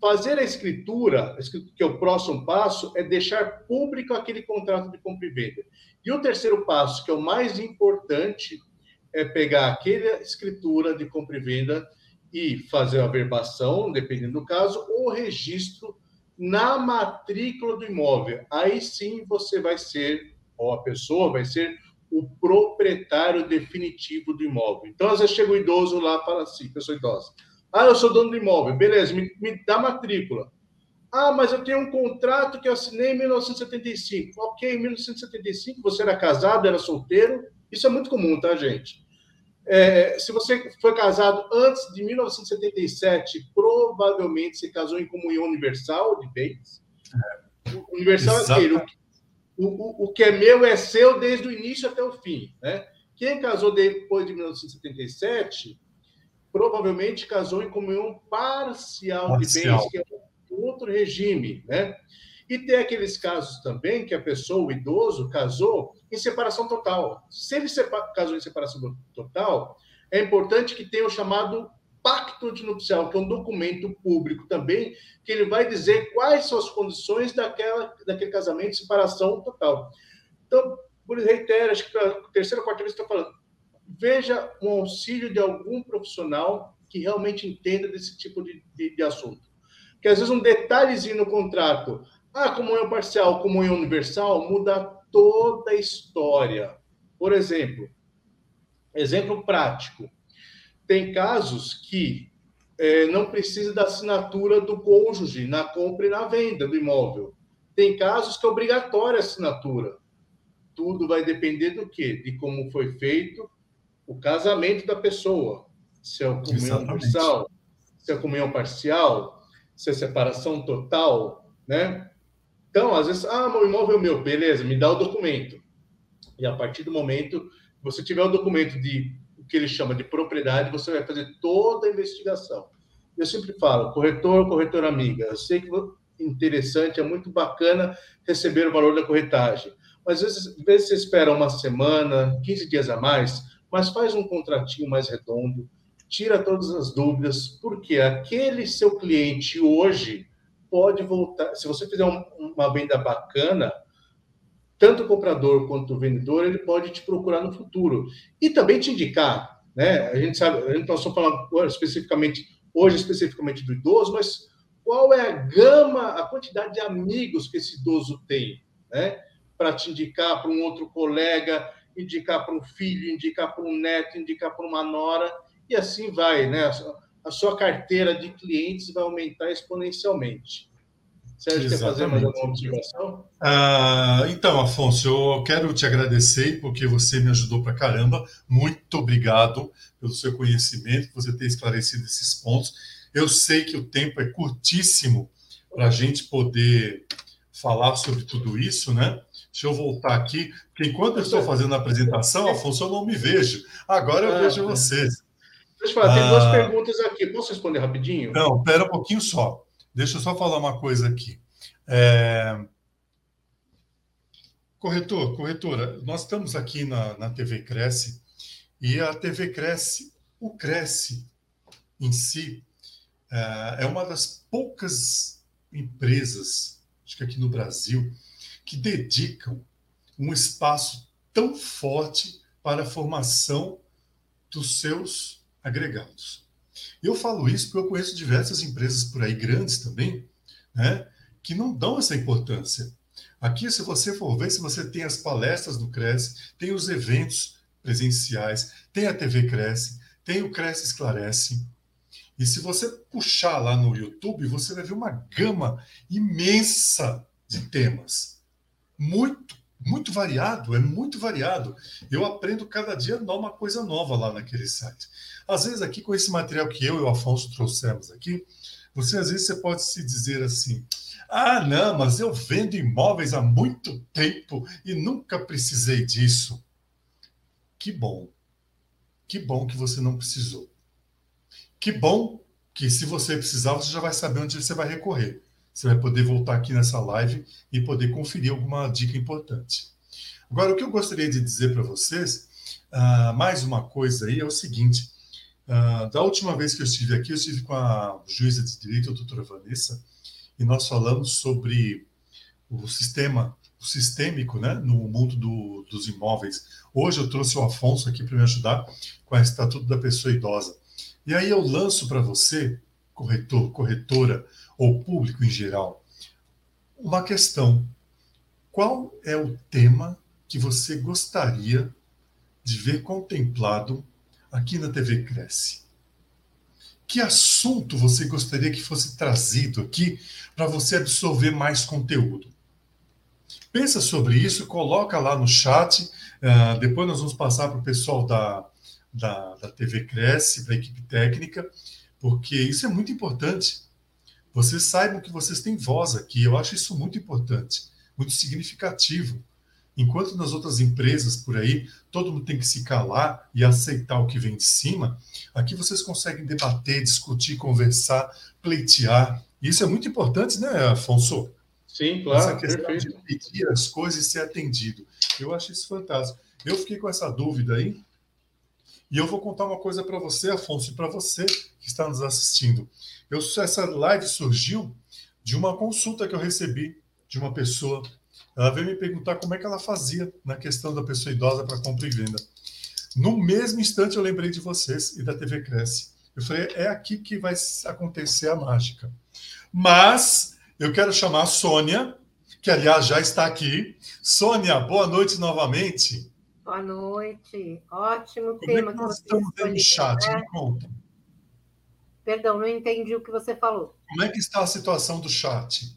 C: Fazer a escritura, que é o próximo passo, é deixar público aquele contrato de compra e venda. E o terceiro passo, que é o mais importante, é pegar aquela escritura de compra e venda e fazer a verbação, dependendo do caso, ou registro na matrícula do imóvel. Aí sim você vai ser, ou a pessoa vai ser o proprietário definitivo do imóvel. Então, às vezes chega o idoso lá e fala assim, pessoa idosa, ah, eu sou dono do imóvel, beleza, me, me dá matrícula. Ah, mas eu tenho um contrato que eu assinei em 1975. Ok, em 1975 você era casado, era solteiro, isso é muito comum, tá, gente? É, se você foi casado antes de 1977, provavelmente se casou em comunhão universal de bens. É. Universal é aquele, o, o, o que é meu é seu desde o início até o fim. Né? Quem casou depois de 1977 provavelmente casou em comunhão parcial, parcial. de bens, que é outro regime. Né? E tem aqueles casos também que a pessoa, o idoso, casou em separação total. Se ele casou em separação total, é importante que tenha o chamado pacto de nupcial, que é um documento público também, que ele vai dizer quais são as condições daquela, daquele casamento separação total. Então, por reitero, acho que a terceira ou quarta vez estou falando, veja um auxílio de algum profissional que realmente entenda desse tipo de, de, de assunto. Porque às vezes um detalhezinho no contrato, ah, comunhão parcial, comunhão universal, muda toda a história. Por exemplo, exemplo prático, tem casos que é, não precisa da assinatura do cônjuge na compra e na venda do imóvel. Tem casos que é obrigatória a assinatura. Tudo vai depender do quê? De como foi feito o casamento da pessoa. Se é o comunhão parcial, se é comunhão parcial, se é separação total, né? Então, às vezes, ah, meu imóvel é meu, beleza, me dá o documento. E a partir do momento que você tiver o documento de que ele chama de propriedade, você vai fazer toda a investigação. Eu sempre falo, corretor, corretor amiga, eu sei que interessante, é muito bacana receber o valor da corretagem, mas às vezes, às vezes você espera uma semana, 15 dias a mais, mas faz um contratinho mais redondo, tira todas as dúvidas, porque aquele seu cliente hoje pode voltar, se você fizer um, uma venda bacana, tanto o comprador quanto o vendedor, ele pode te procurar no futuro. E também te indicar, né? A gente sabe, a gente não só falando especificamente, hoje especificamente do idoso, mas qual é a gama, a quantidade de amigos que esse idoso tem, né? Para te indicar para um outro colega, indicar para um filho, indicar para um neto, indicar para uma nora, e assim vai, né? A sua carteira de clientes vai aumentar exponencialmente. Sérgio, quer fazer mais alguma observação?
B: Ah, então, Afonso, eu quero te agradecer porque você me ajudou para caramba. Muito obrigado pelo seu conhecimento, por você ter esclarecido esses pontos. Eu sei que o tempo é curtíssimo para a gente poder falar sobre tudo isso, né? Deixa eu voltar aqui, porque enquanto eu estou fazendo a apresentação, Afonso, eu não me vejo. Agora eu ah, vejo vocês.
C: Deixa eu falar, tem duas ah. perguntas aqui. Posso responder rapidinho?
B: Não, espera um pouquinho só. Deixa eu só falar uma coisa aqui. É... Corretor, corretora, nós estamos aqui na, na TV Cresce e a TV Cresce, o Cresce em si, é, é uma das poucas empresas, acho que aqui no Brasil, que dedicam um espaço tão forte para a formação dos seus agregados. Eu falo isso porque eu conheço diversas empresas por aí, grandes também, né, que não dão essa importância. Aqui, se você for ver, se você tem as palestras do Cresce, tem os eventos presenciais, tem a TV Cresce, tem o Cresce Esclarece. E se você puxar lá no YouTube, você vai ver uma gama imensa de temas. Muito, muito variado, é muito variado. Eu aprendo cada dia uma coisa nova lá naquele site. Às vezes, aqui com esse material que eu e o Afonso trouxemos aqui, você às vezes você pode se dizer assim: ah, não, mas eu vendo imóveis há muito tempo e nunca precisei disso. Que bom. Que bom que você não precisou. Que bom que se você precisar, você já vai saber onde você vai recorrer. Você vai poder voltar aqui nessa live e poder conferir alguma dica importante. Agora, o que eu gostaria de dizer para vocês, uh, mais uma coisa aí, é o seguinte. Uh, da última vez que eu estive aqui, eu estive com a juíza de direito, a doutora Vanessa, e nós falamos sobre o sistema o sistêmico né, no mundo do, dos imóveis. Hoje eu trouxe o Afonso aqui para me ajudar com o Estatuto da Pessoa Idosa. E aí eu lanço para você, corretor, corretora ou público em geral, uma questão. Qual é o tema que você gostaria de ver contemplado aqui na TV Cresce? Que assunto você gostaria que fosse trazido aqui para você absorver mais conteúdo? Pensa sobre isso, coloca lá no chat. Uh, depois nós vamos passar para o pessoal da, da, da TV Cresce, para a equipe técnica, porque isso é muito importante. Vocês saibam que vocês têm voz aqui. Eu acho isso muito importante, muito significativo. Enquanto nas outras empresas por aí, todo mundo tem que se calar e aceitar o que vem de cima, aqui vocês conseguem debater, discutir, conversar, pleitear. Isso é muito importante, né, Afonso?
C: Sim, claro.
B: Essa questão perfeito. de pedir as coisas e ser atendido. Eu acho isso fantástico. Eu fiquei com essa dúvida aí. E eu vou contar uma coisa para você, Afonso, e para você que está nos assistindo. Eu, essa live surgiu de uma consulta que eu recebi de uma pessoa ela veio me perguntar como é que ela fazia na questão da pessoa idosa para compra e venda. No mesmo instante eu lembrei de vocês e da TV Cresce. Eu falei, é aqui que vai acontecer a mágica. Mas eu quero chamar a Sônia, que aliás já está aqui. Sônia, boa noite novamente.
D: Boa noite. Ótimo
B: Como
D: tema
B: é que nós estamos vendo no chat? Né? Me conta.
D: Perdão, não entendi o que você falou.
B: Como é que está a situação do chat?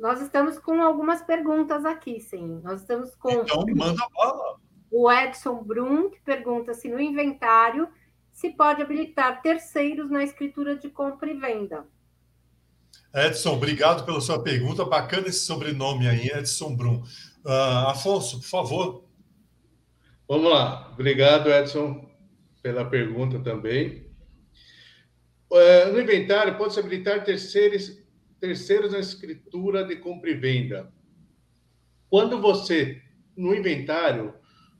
D: Nós estamos com algumas perguntas aqui, sim. Nós estamos com.
B: Então, manda bala.
D: O Edson Brum, que pergunta se no inventário se pode habilitar terceiros na escritura de compra e venda.
B: Edson, obrigado pela sua pergunta. Bacana esse sobrenome aí, Edson Brum. Uh, Afonso, por favor.
C: Vamos lá. Obrigado, Edson, pela pergunta também. Uh, no inventário, pode-se habilitar terceiros, terceiros na escritura de compra e venda. Quando você, no inventário,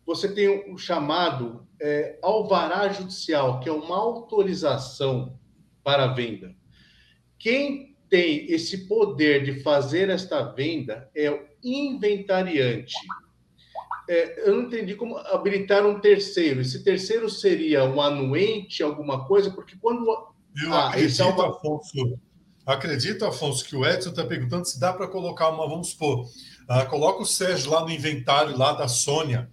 C: você tem o um chamado é, alvará judicial, que é uma autorização para a venda. Quem tem esse poder de fazer esta venda é o inventariante. É, eu não entendi como habilitar um terceiro. Esse terceiro seria um anuente, alguma coisa, porque quando.
B: Eu ah, acredito, Afonso, Acredito, Afonso, que o Edson está perguntando se dá para colocar uma, vamos supor, uh, coloca o Sérgio lá no inventário lá da Sônia,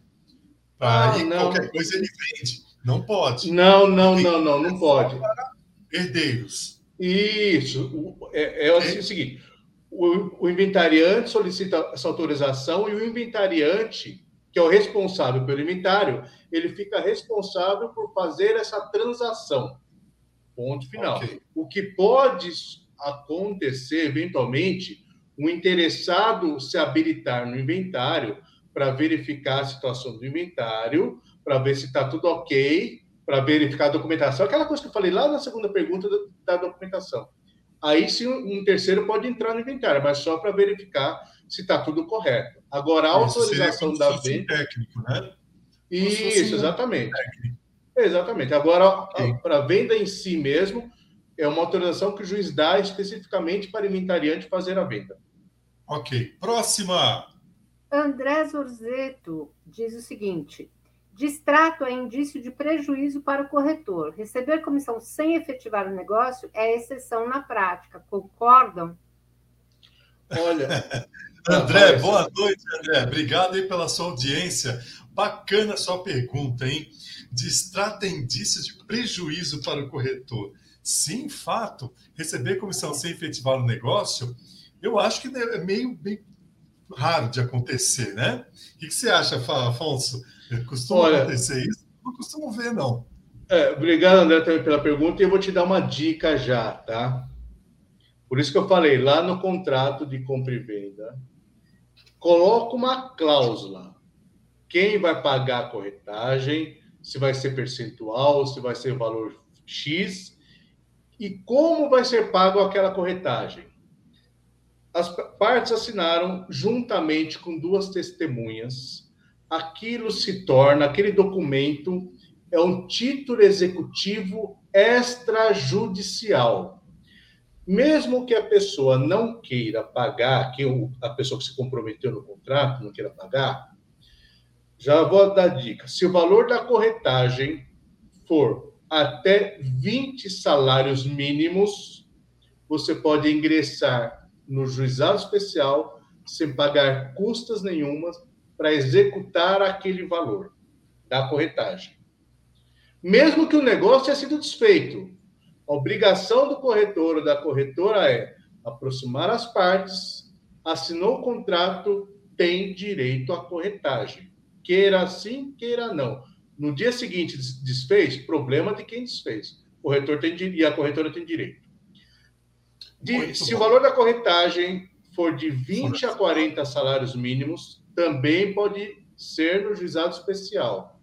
B: ah, qualquer coisa ele vende. Não pode.
C: Não, não, Tem não, não, não pode.
B: Herdeiros.
C: Isso. É, é, assim, é o seguinte: o, o inventariante solicita essa autorização e o inventariante, que é o responsável pelo inventário, ele fica responsável por fazer essa transação. Ponto final. Okay. O que pode acontecer, eventualmente, um interessado se habilitar no inventário para verificar a situação do inventário, para ver se está tudo ok, para verificar a documentação. Aquela coisa que eu falei lá na segunda pergunta da documentação. Aí sim, um terceiro pode entrar no inventário, mas só para verificar se está tudo correto. Agora, a autorização da venda.
B: técnico, né?
C: Isso, exatamente. Técnico. Exatamente. Agora, okay. para a venda em si mesmo, é uma autorização que o juiz dá especificamente para o inventariante fazer a venda.
B: Ok. Próxima.
D: André Zorzeto diz o seguinte: Distrato é indício de prejuízo para o corretor. Receber comissão sem efetivar o negócio é exceção na prática. Concordam?
B: Olha. André, boa noite, André. Obrigado aí pela sua audiência. Bacana a sua pergunta, hein? Distrata é indício de prejuízo para o corretor. Sim, fato. Receber comissão sem efetivar o negócio, eu acho que é meio, meio raro de acontecer, né? O que você acha, Afonso? Costuma Olha, acontecer isso? Não costumo ver, não.
C: É, obrigado, André, também pela pergunta. E eu vou te dar uma dica já, tá? Por isso que eu falei, lá no contrato de compra e venda, coloca uma cláusula. Quem vai pagar a corretagem, se vai ser percentual, se vai ser valor X, e como vai ser pago aquela corretagem. As partes assinaram juntamente com duas testemunhas aquilo se torna, aquele documento é um título executivo extrajudicial. Mesmo que a pessoa não queira pagar, que a pessoa que se comprometeu no contrato não queira pagar, já vou dar dica. Se o valor da corretagem for até 20 salários mínimos, você pode ingressar no juizado especial sem pagar custas nenhumas para executar aquele valor da corretagem. Mesmo que o negócio tenha sido desfeito, a obrigação do corretor ou da corretora é aproximar as partes, assinou o contrato, tem direito à corretagem. Queira sim, queira não. No dia seguinte desfez, problema de quem desfez. O corretor tem e a corretora tem direito. De, se bom. o valor da corretagem for de 20 a 40 salários mínimos, também pode ser no juizado especial,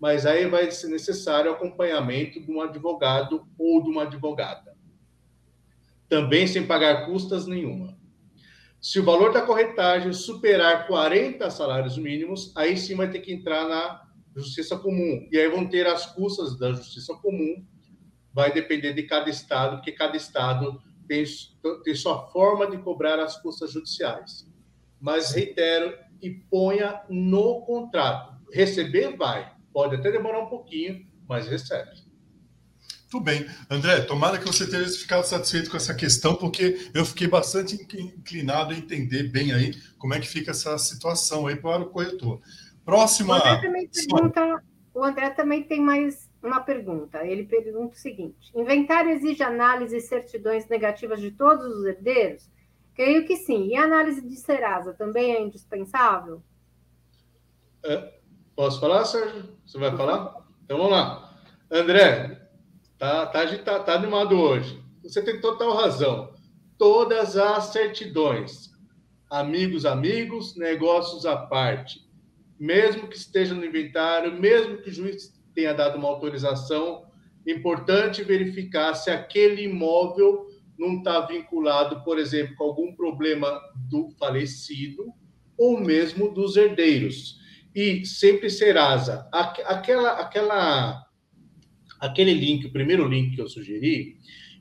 C: mas aí vai ser necessário acompanhamento de um advogado ou de uma advogada. Também sem pagar custas nenhuma. Se o valor da corretagem superar 40 salários mínimos, aí sim vai ter que entrar na justiça comum. E aí vão ter as custas da justiça comum, vai depender de cada estado, porque cada estado tem, tem sua forma de cobrar as custas judiciais. Mas reitero, e ponha no contrato. Receber vai, pode até demorar um pouquinho, mas recebe.
B: Tudo bem. André, tomara que você tenha ficado satisfeito com essa questão, porque eu fiquei bastante inclinado a entender bem aí como é que fica essa situação aí para o corretor. Próxima.
D: O André também, pergunta, o André também tem mais uma pergunta. Ele pergunta o seguinte: inventário exige análise e certidões negativas de todos os herdeiros? Creio que sim. E a análise de Serasa também é indispensável?
C: É, posso falar, Sérgio? Você vai falar? Então vamos lá. André, tá, tá, tá, tá animado hoje. Você tem total razão. Todas as certidões, amigos, amigos, negócios à parte, mesmo que esteja no inventário, mesmo que o juiz tenha dado uma autorização, importante verificar se aquele imóvel não está vinculado, por exemplo, com algum problema do falecido ou mesmo dos herdeiros. E sempre Serasa, aquela, aquela, aquele link, o primeiro link que eu sugeri,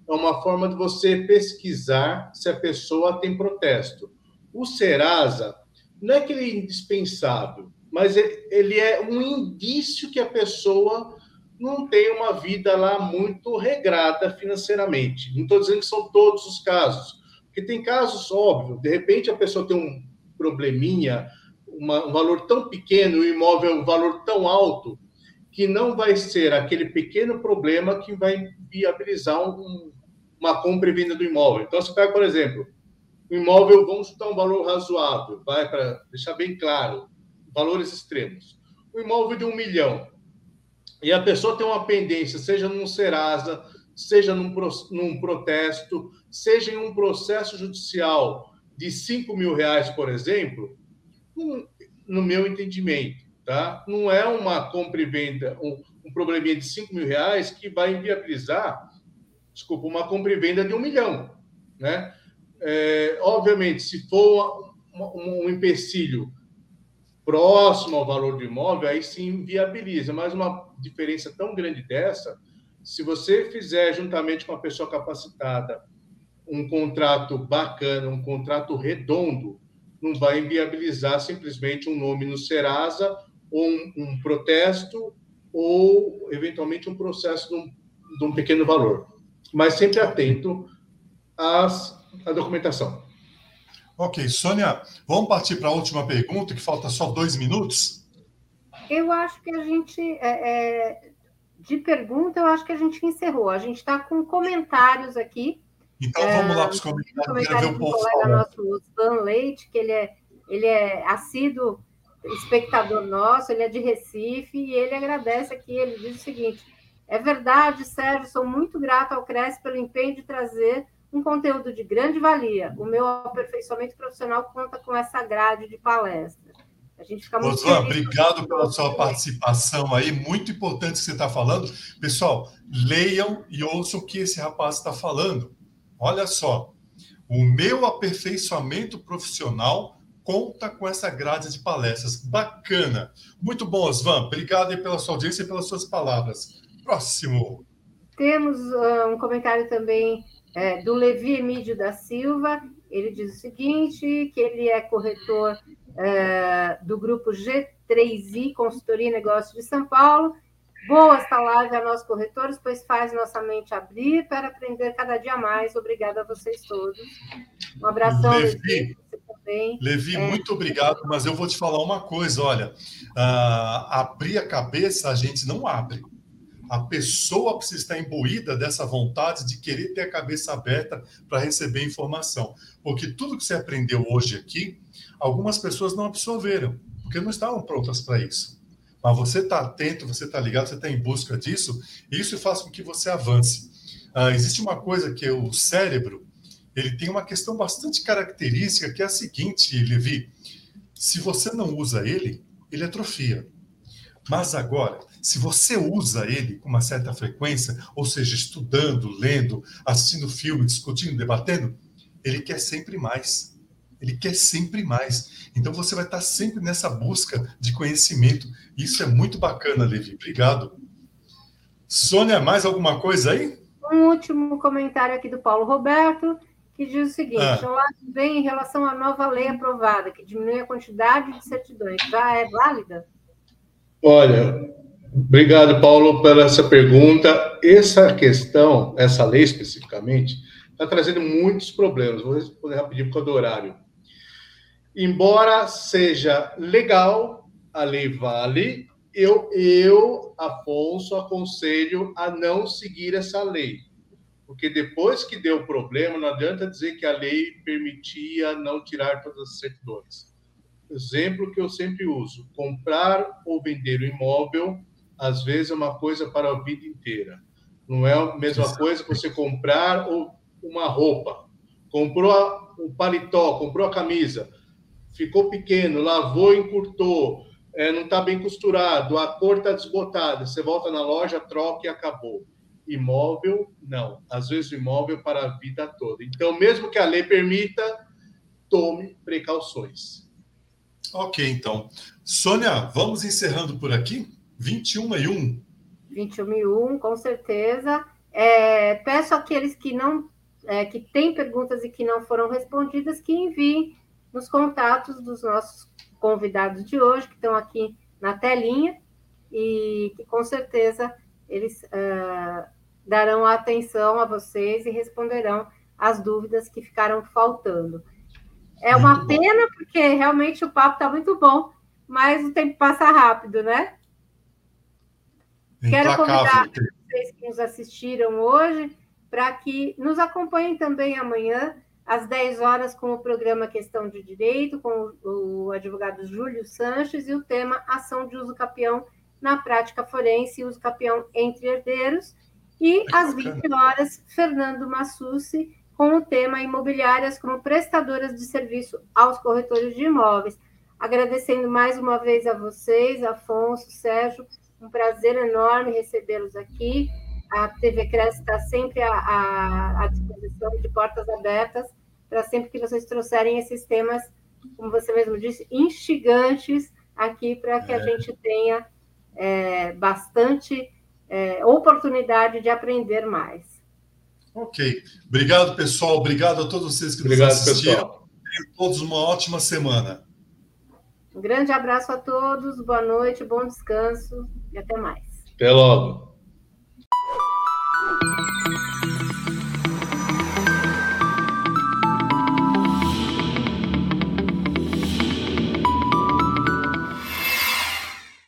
C: é uma forma de você pesquisar se a pessoa tem protesto. O Serasa não é que ele é indispensável, mas ele é um indício que a pessoa não tem uma vida lá muito regrada financeiramente. Não estou dizendo que são todos os casos, porque tem casos óbvios. De repente a pessoa tem um probleminha, uma, um valor tão pequeno, o imóvel é um valor tão alto, que não vai ser aquele pequeno problema que vai viabilizar um, uma compra e venda do imóvel. Então, você pega, por exemplo, o imóvel, vamos chutar um valor razoável, vai para deixar bem claro, valores extremos. O imóvel de um milhão, e a pessoa tem uma pendência, seja num Serasa, seja num, num protesto, seja em um processo judicial de 5 mil reais, por exemplo, no meu entendimento, tá? não é uma compra e venda, um, um probleminha de 5 mil reais que vai inviabilizar, desculpa, uma compra e venda de um milhão. Né? É, obviamente, se for um, um empecilho próximo ao valor do imóvel, aí sim viabiliza, mas uma diferença tão grande dessa, se você fizer juntamente com a pessoa capacitada um contrato bacana, um contrato redondo, não vai inviabilizar simplesmente um nome no Serasa ou um, um protesto ou eventualmente um processo de um, de um pequeno valor, mas sempre atento às, à documentação.
B: Ok, Sônia, vamos partir para a última pergunta, que falta só dois minutos.
D: Eu acho que a gente, é, é, de pergunta, eu acho que a gente encerrou. A gente está com comentários aqui.
B: Então vamos lá para os comentários.
D: comentário ver o povo colega nosso, Osvan Leite, que ele é, ele é assíduo espectador nosso, ele é de Recife, e ele agradece aqui, ele diz o seguinte, é verdade, Sérgio, sou muito grato ao Cresce pelo empenho de trazer um conteúdo de grande valia. O meu aperfeiçoamento profissional conta com essa grade de palestra. A gente fica muito
B: Osvan, obrigado pela sua participação aí, muito importante que você está falando. Pessoal, leiam e ouçam o que esse rapaz está falando. Olha só, o meu aperfeiçoamento profissional conta com essa grade de palestras. Bacana. Muito bom, Osvan. Obrigado aí pela sua audiência e pelas suas palavras. Próximo.
D: Temos uh, um comentário também é, do Levi Emídio da Silva. Ele diz o seguinte, que ele é corretor é, do grupo G3I, Consultoria e Negócios de São Paulo. Boa esta live a nós corretores, pois faz nossa mente abrir para aprender cada dia mais. Obrigada a vocês todos. Um abração,
B: Levi. Levi também. Levi, é. muito obrigado, mas eu vou te falar uma coisa, olha, uh, abrir a cabeça a gente não abre a pessoa precisa estar imbuída dessa vontade de querer ter a cabeça aberta para receber informação. Porque tudo que você aprendeu hoje aqui, algumas pessoas não absorveram, porque não estavam prontas para isso. Mas você está atento, você está ligado, você está em busca disso, e isso faz com que você avance. Ah, existe uma coisa que é o cérebro, ele tem uma questão bastante característica, que é a seguinte, Levi, se você não usa ele, ele atrofia. Mas agora, se você usa ele com uma certa frequência, ou seja, estudando, lendo, assistindo filme, discutindo, debatendo, ele quer sempre mais. Ele quer sempre mais. Então você vai estar sempre nessa busca de conhecimento. Isso é muito bacana, Levi. Obrigado. Sônia, mais alguma coisa aí?
D: Um último comentário aqui do Paulo Roberto, que diz o seguinte: ah. Olá, bem em relação à nova lei aprovada, que diminui a quantidade de certidões. Já é válida?
C: Olha, obrigado, Paulo, pela essa pergunta. Essa questão, essa lei especificamente, está trazendo muitos problemas. Vou responder rapidinho por causa do horário. Embora seja legal, a lei vale, eu, eu, Afonso, aconselho a não seguir essa lei. Porque depois que deu problema, não adianta dizer que a lei permitia não tirar todas as certidões exemplo que eu sempre uso: comprar ou vender o imóvel, às vezes, é uma coisa para a vida inteira. Não é a mesma coisa que você comprar uma roupa. Comprou o paletó, comprou a camisa, ficou pequeno, lavou, encurtou, é, não está bem costurado, a cor está desbotada. Você volta na loja, troca e acabou. Imóvel, não. Às vezes, o imóvel para a vida toda. Então, mesmo que a lei permita, tome precauções.
B: Ok, então. Sônia, vamos encerrando por aqui? 21 e 1.
D: 21 e 1, com certeza. É, peço àqueles que não é, que têm perguntas e que não foram respondidas que enviem nos contatos dos nossos convidados de hoje, que estão aqui na telinha, e que com certeza eles uh, darão atenção a vocês e responderão as dúvidas que ficaram faltando. É uma pena, porque realmente o papo está muito bom, mas o tempo passa rápido, né? Quero convidar vocês que nos assistiram hoje para que nos acompanhem também amanhã, às 10 horas, com o programa Questão de Direito, com o advogado Júlio Sanches, e o tema Ação de Uso Capião na Prática Forense e Uso Capião entre Herdeiros. E às 20 horas, Fernando Massucci com o tema Imobiliárias como prestadoras de serviço aos corretores de imóveis. Agradecendo mais uma vez a vocês, Afonso, Sérgio, Um prazer enorme recebê-los aqui. A TV Cresce está sempre à, à, à disposição de portas abertas para sempre que vocês trouxerem esses temas, como você mesmo disse, instigantes aqui para que a é. gente tenha é, bastante é, oportunidade de aprender mais.
B: Ok. Obrigado, pessoal. Obrigado a todos vocês que
C: Obrigado, nos assistiram. Pessoal.
B: Tenham todos uma ótima semana.
D: Um grande abraço a todos, boa noite, bom descanso e até mais.
C: Até logo.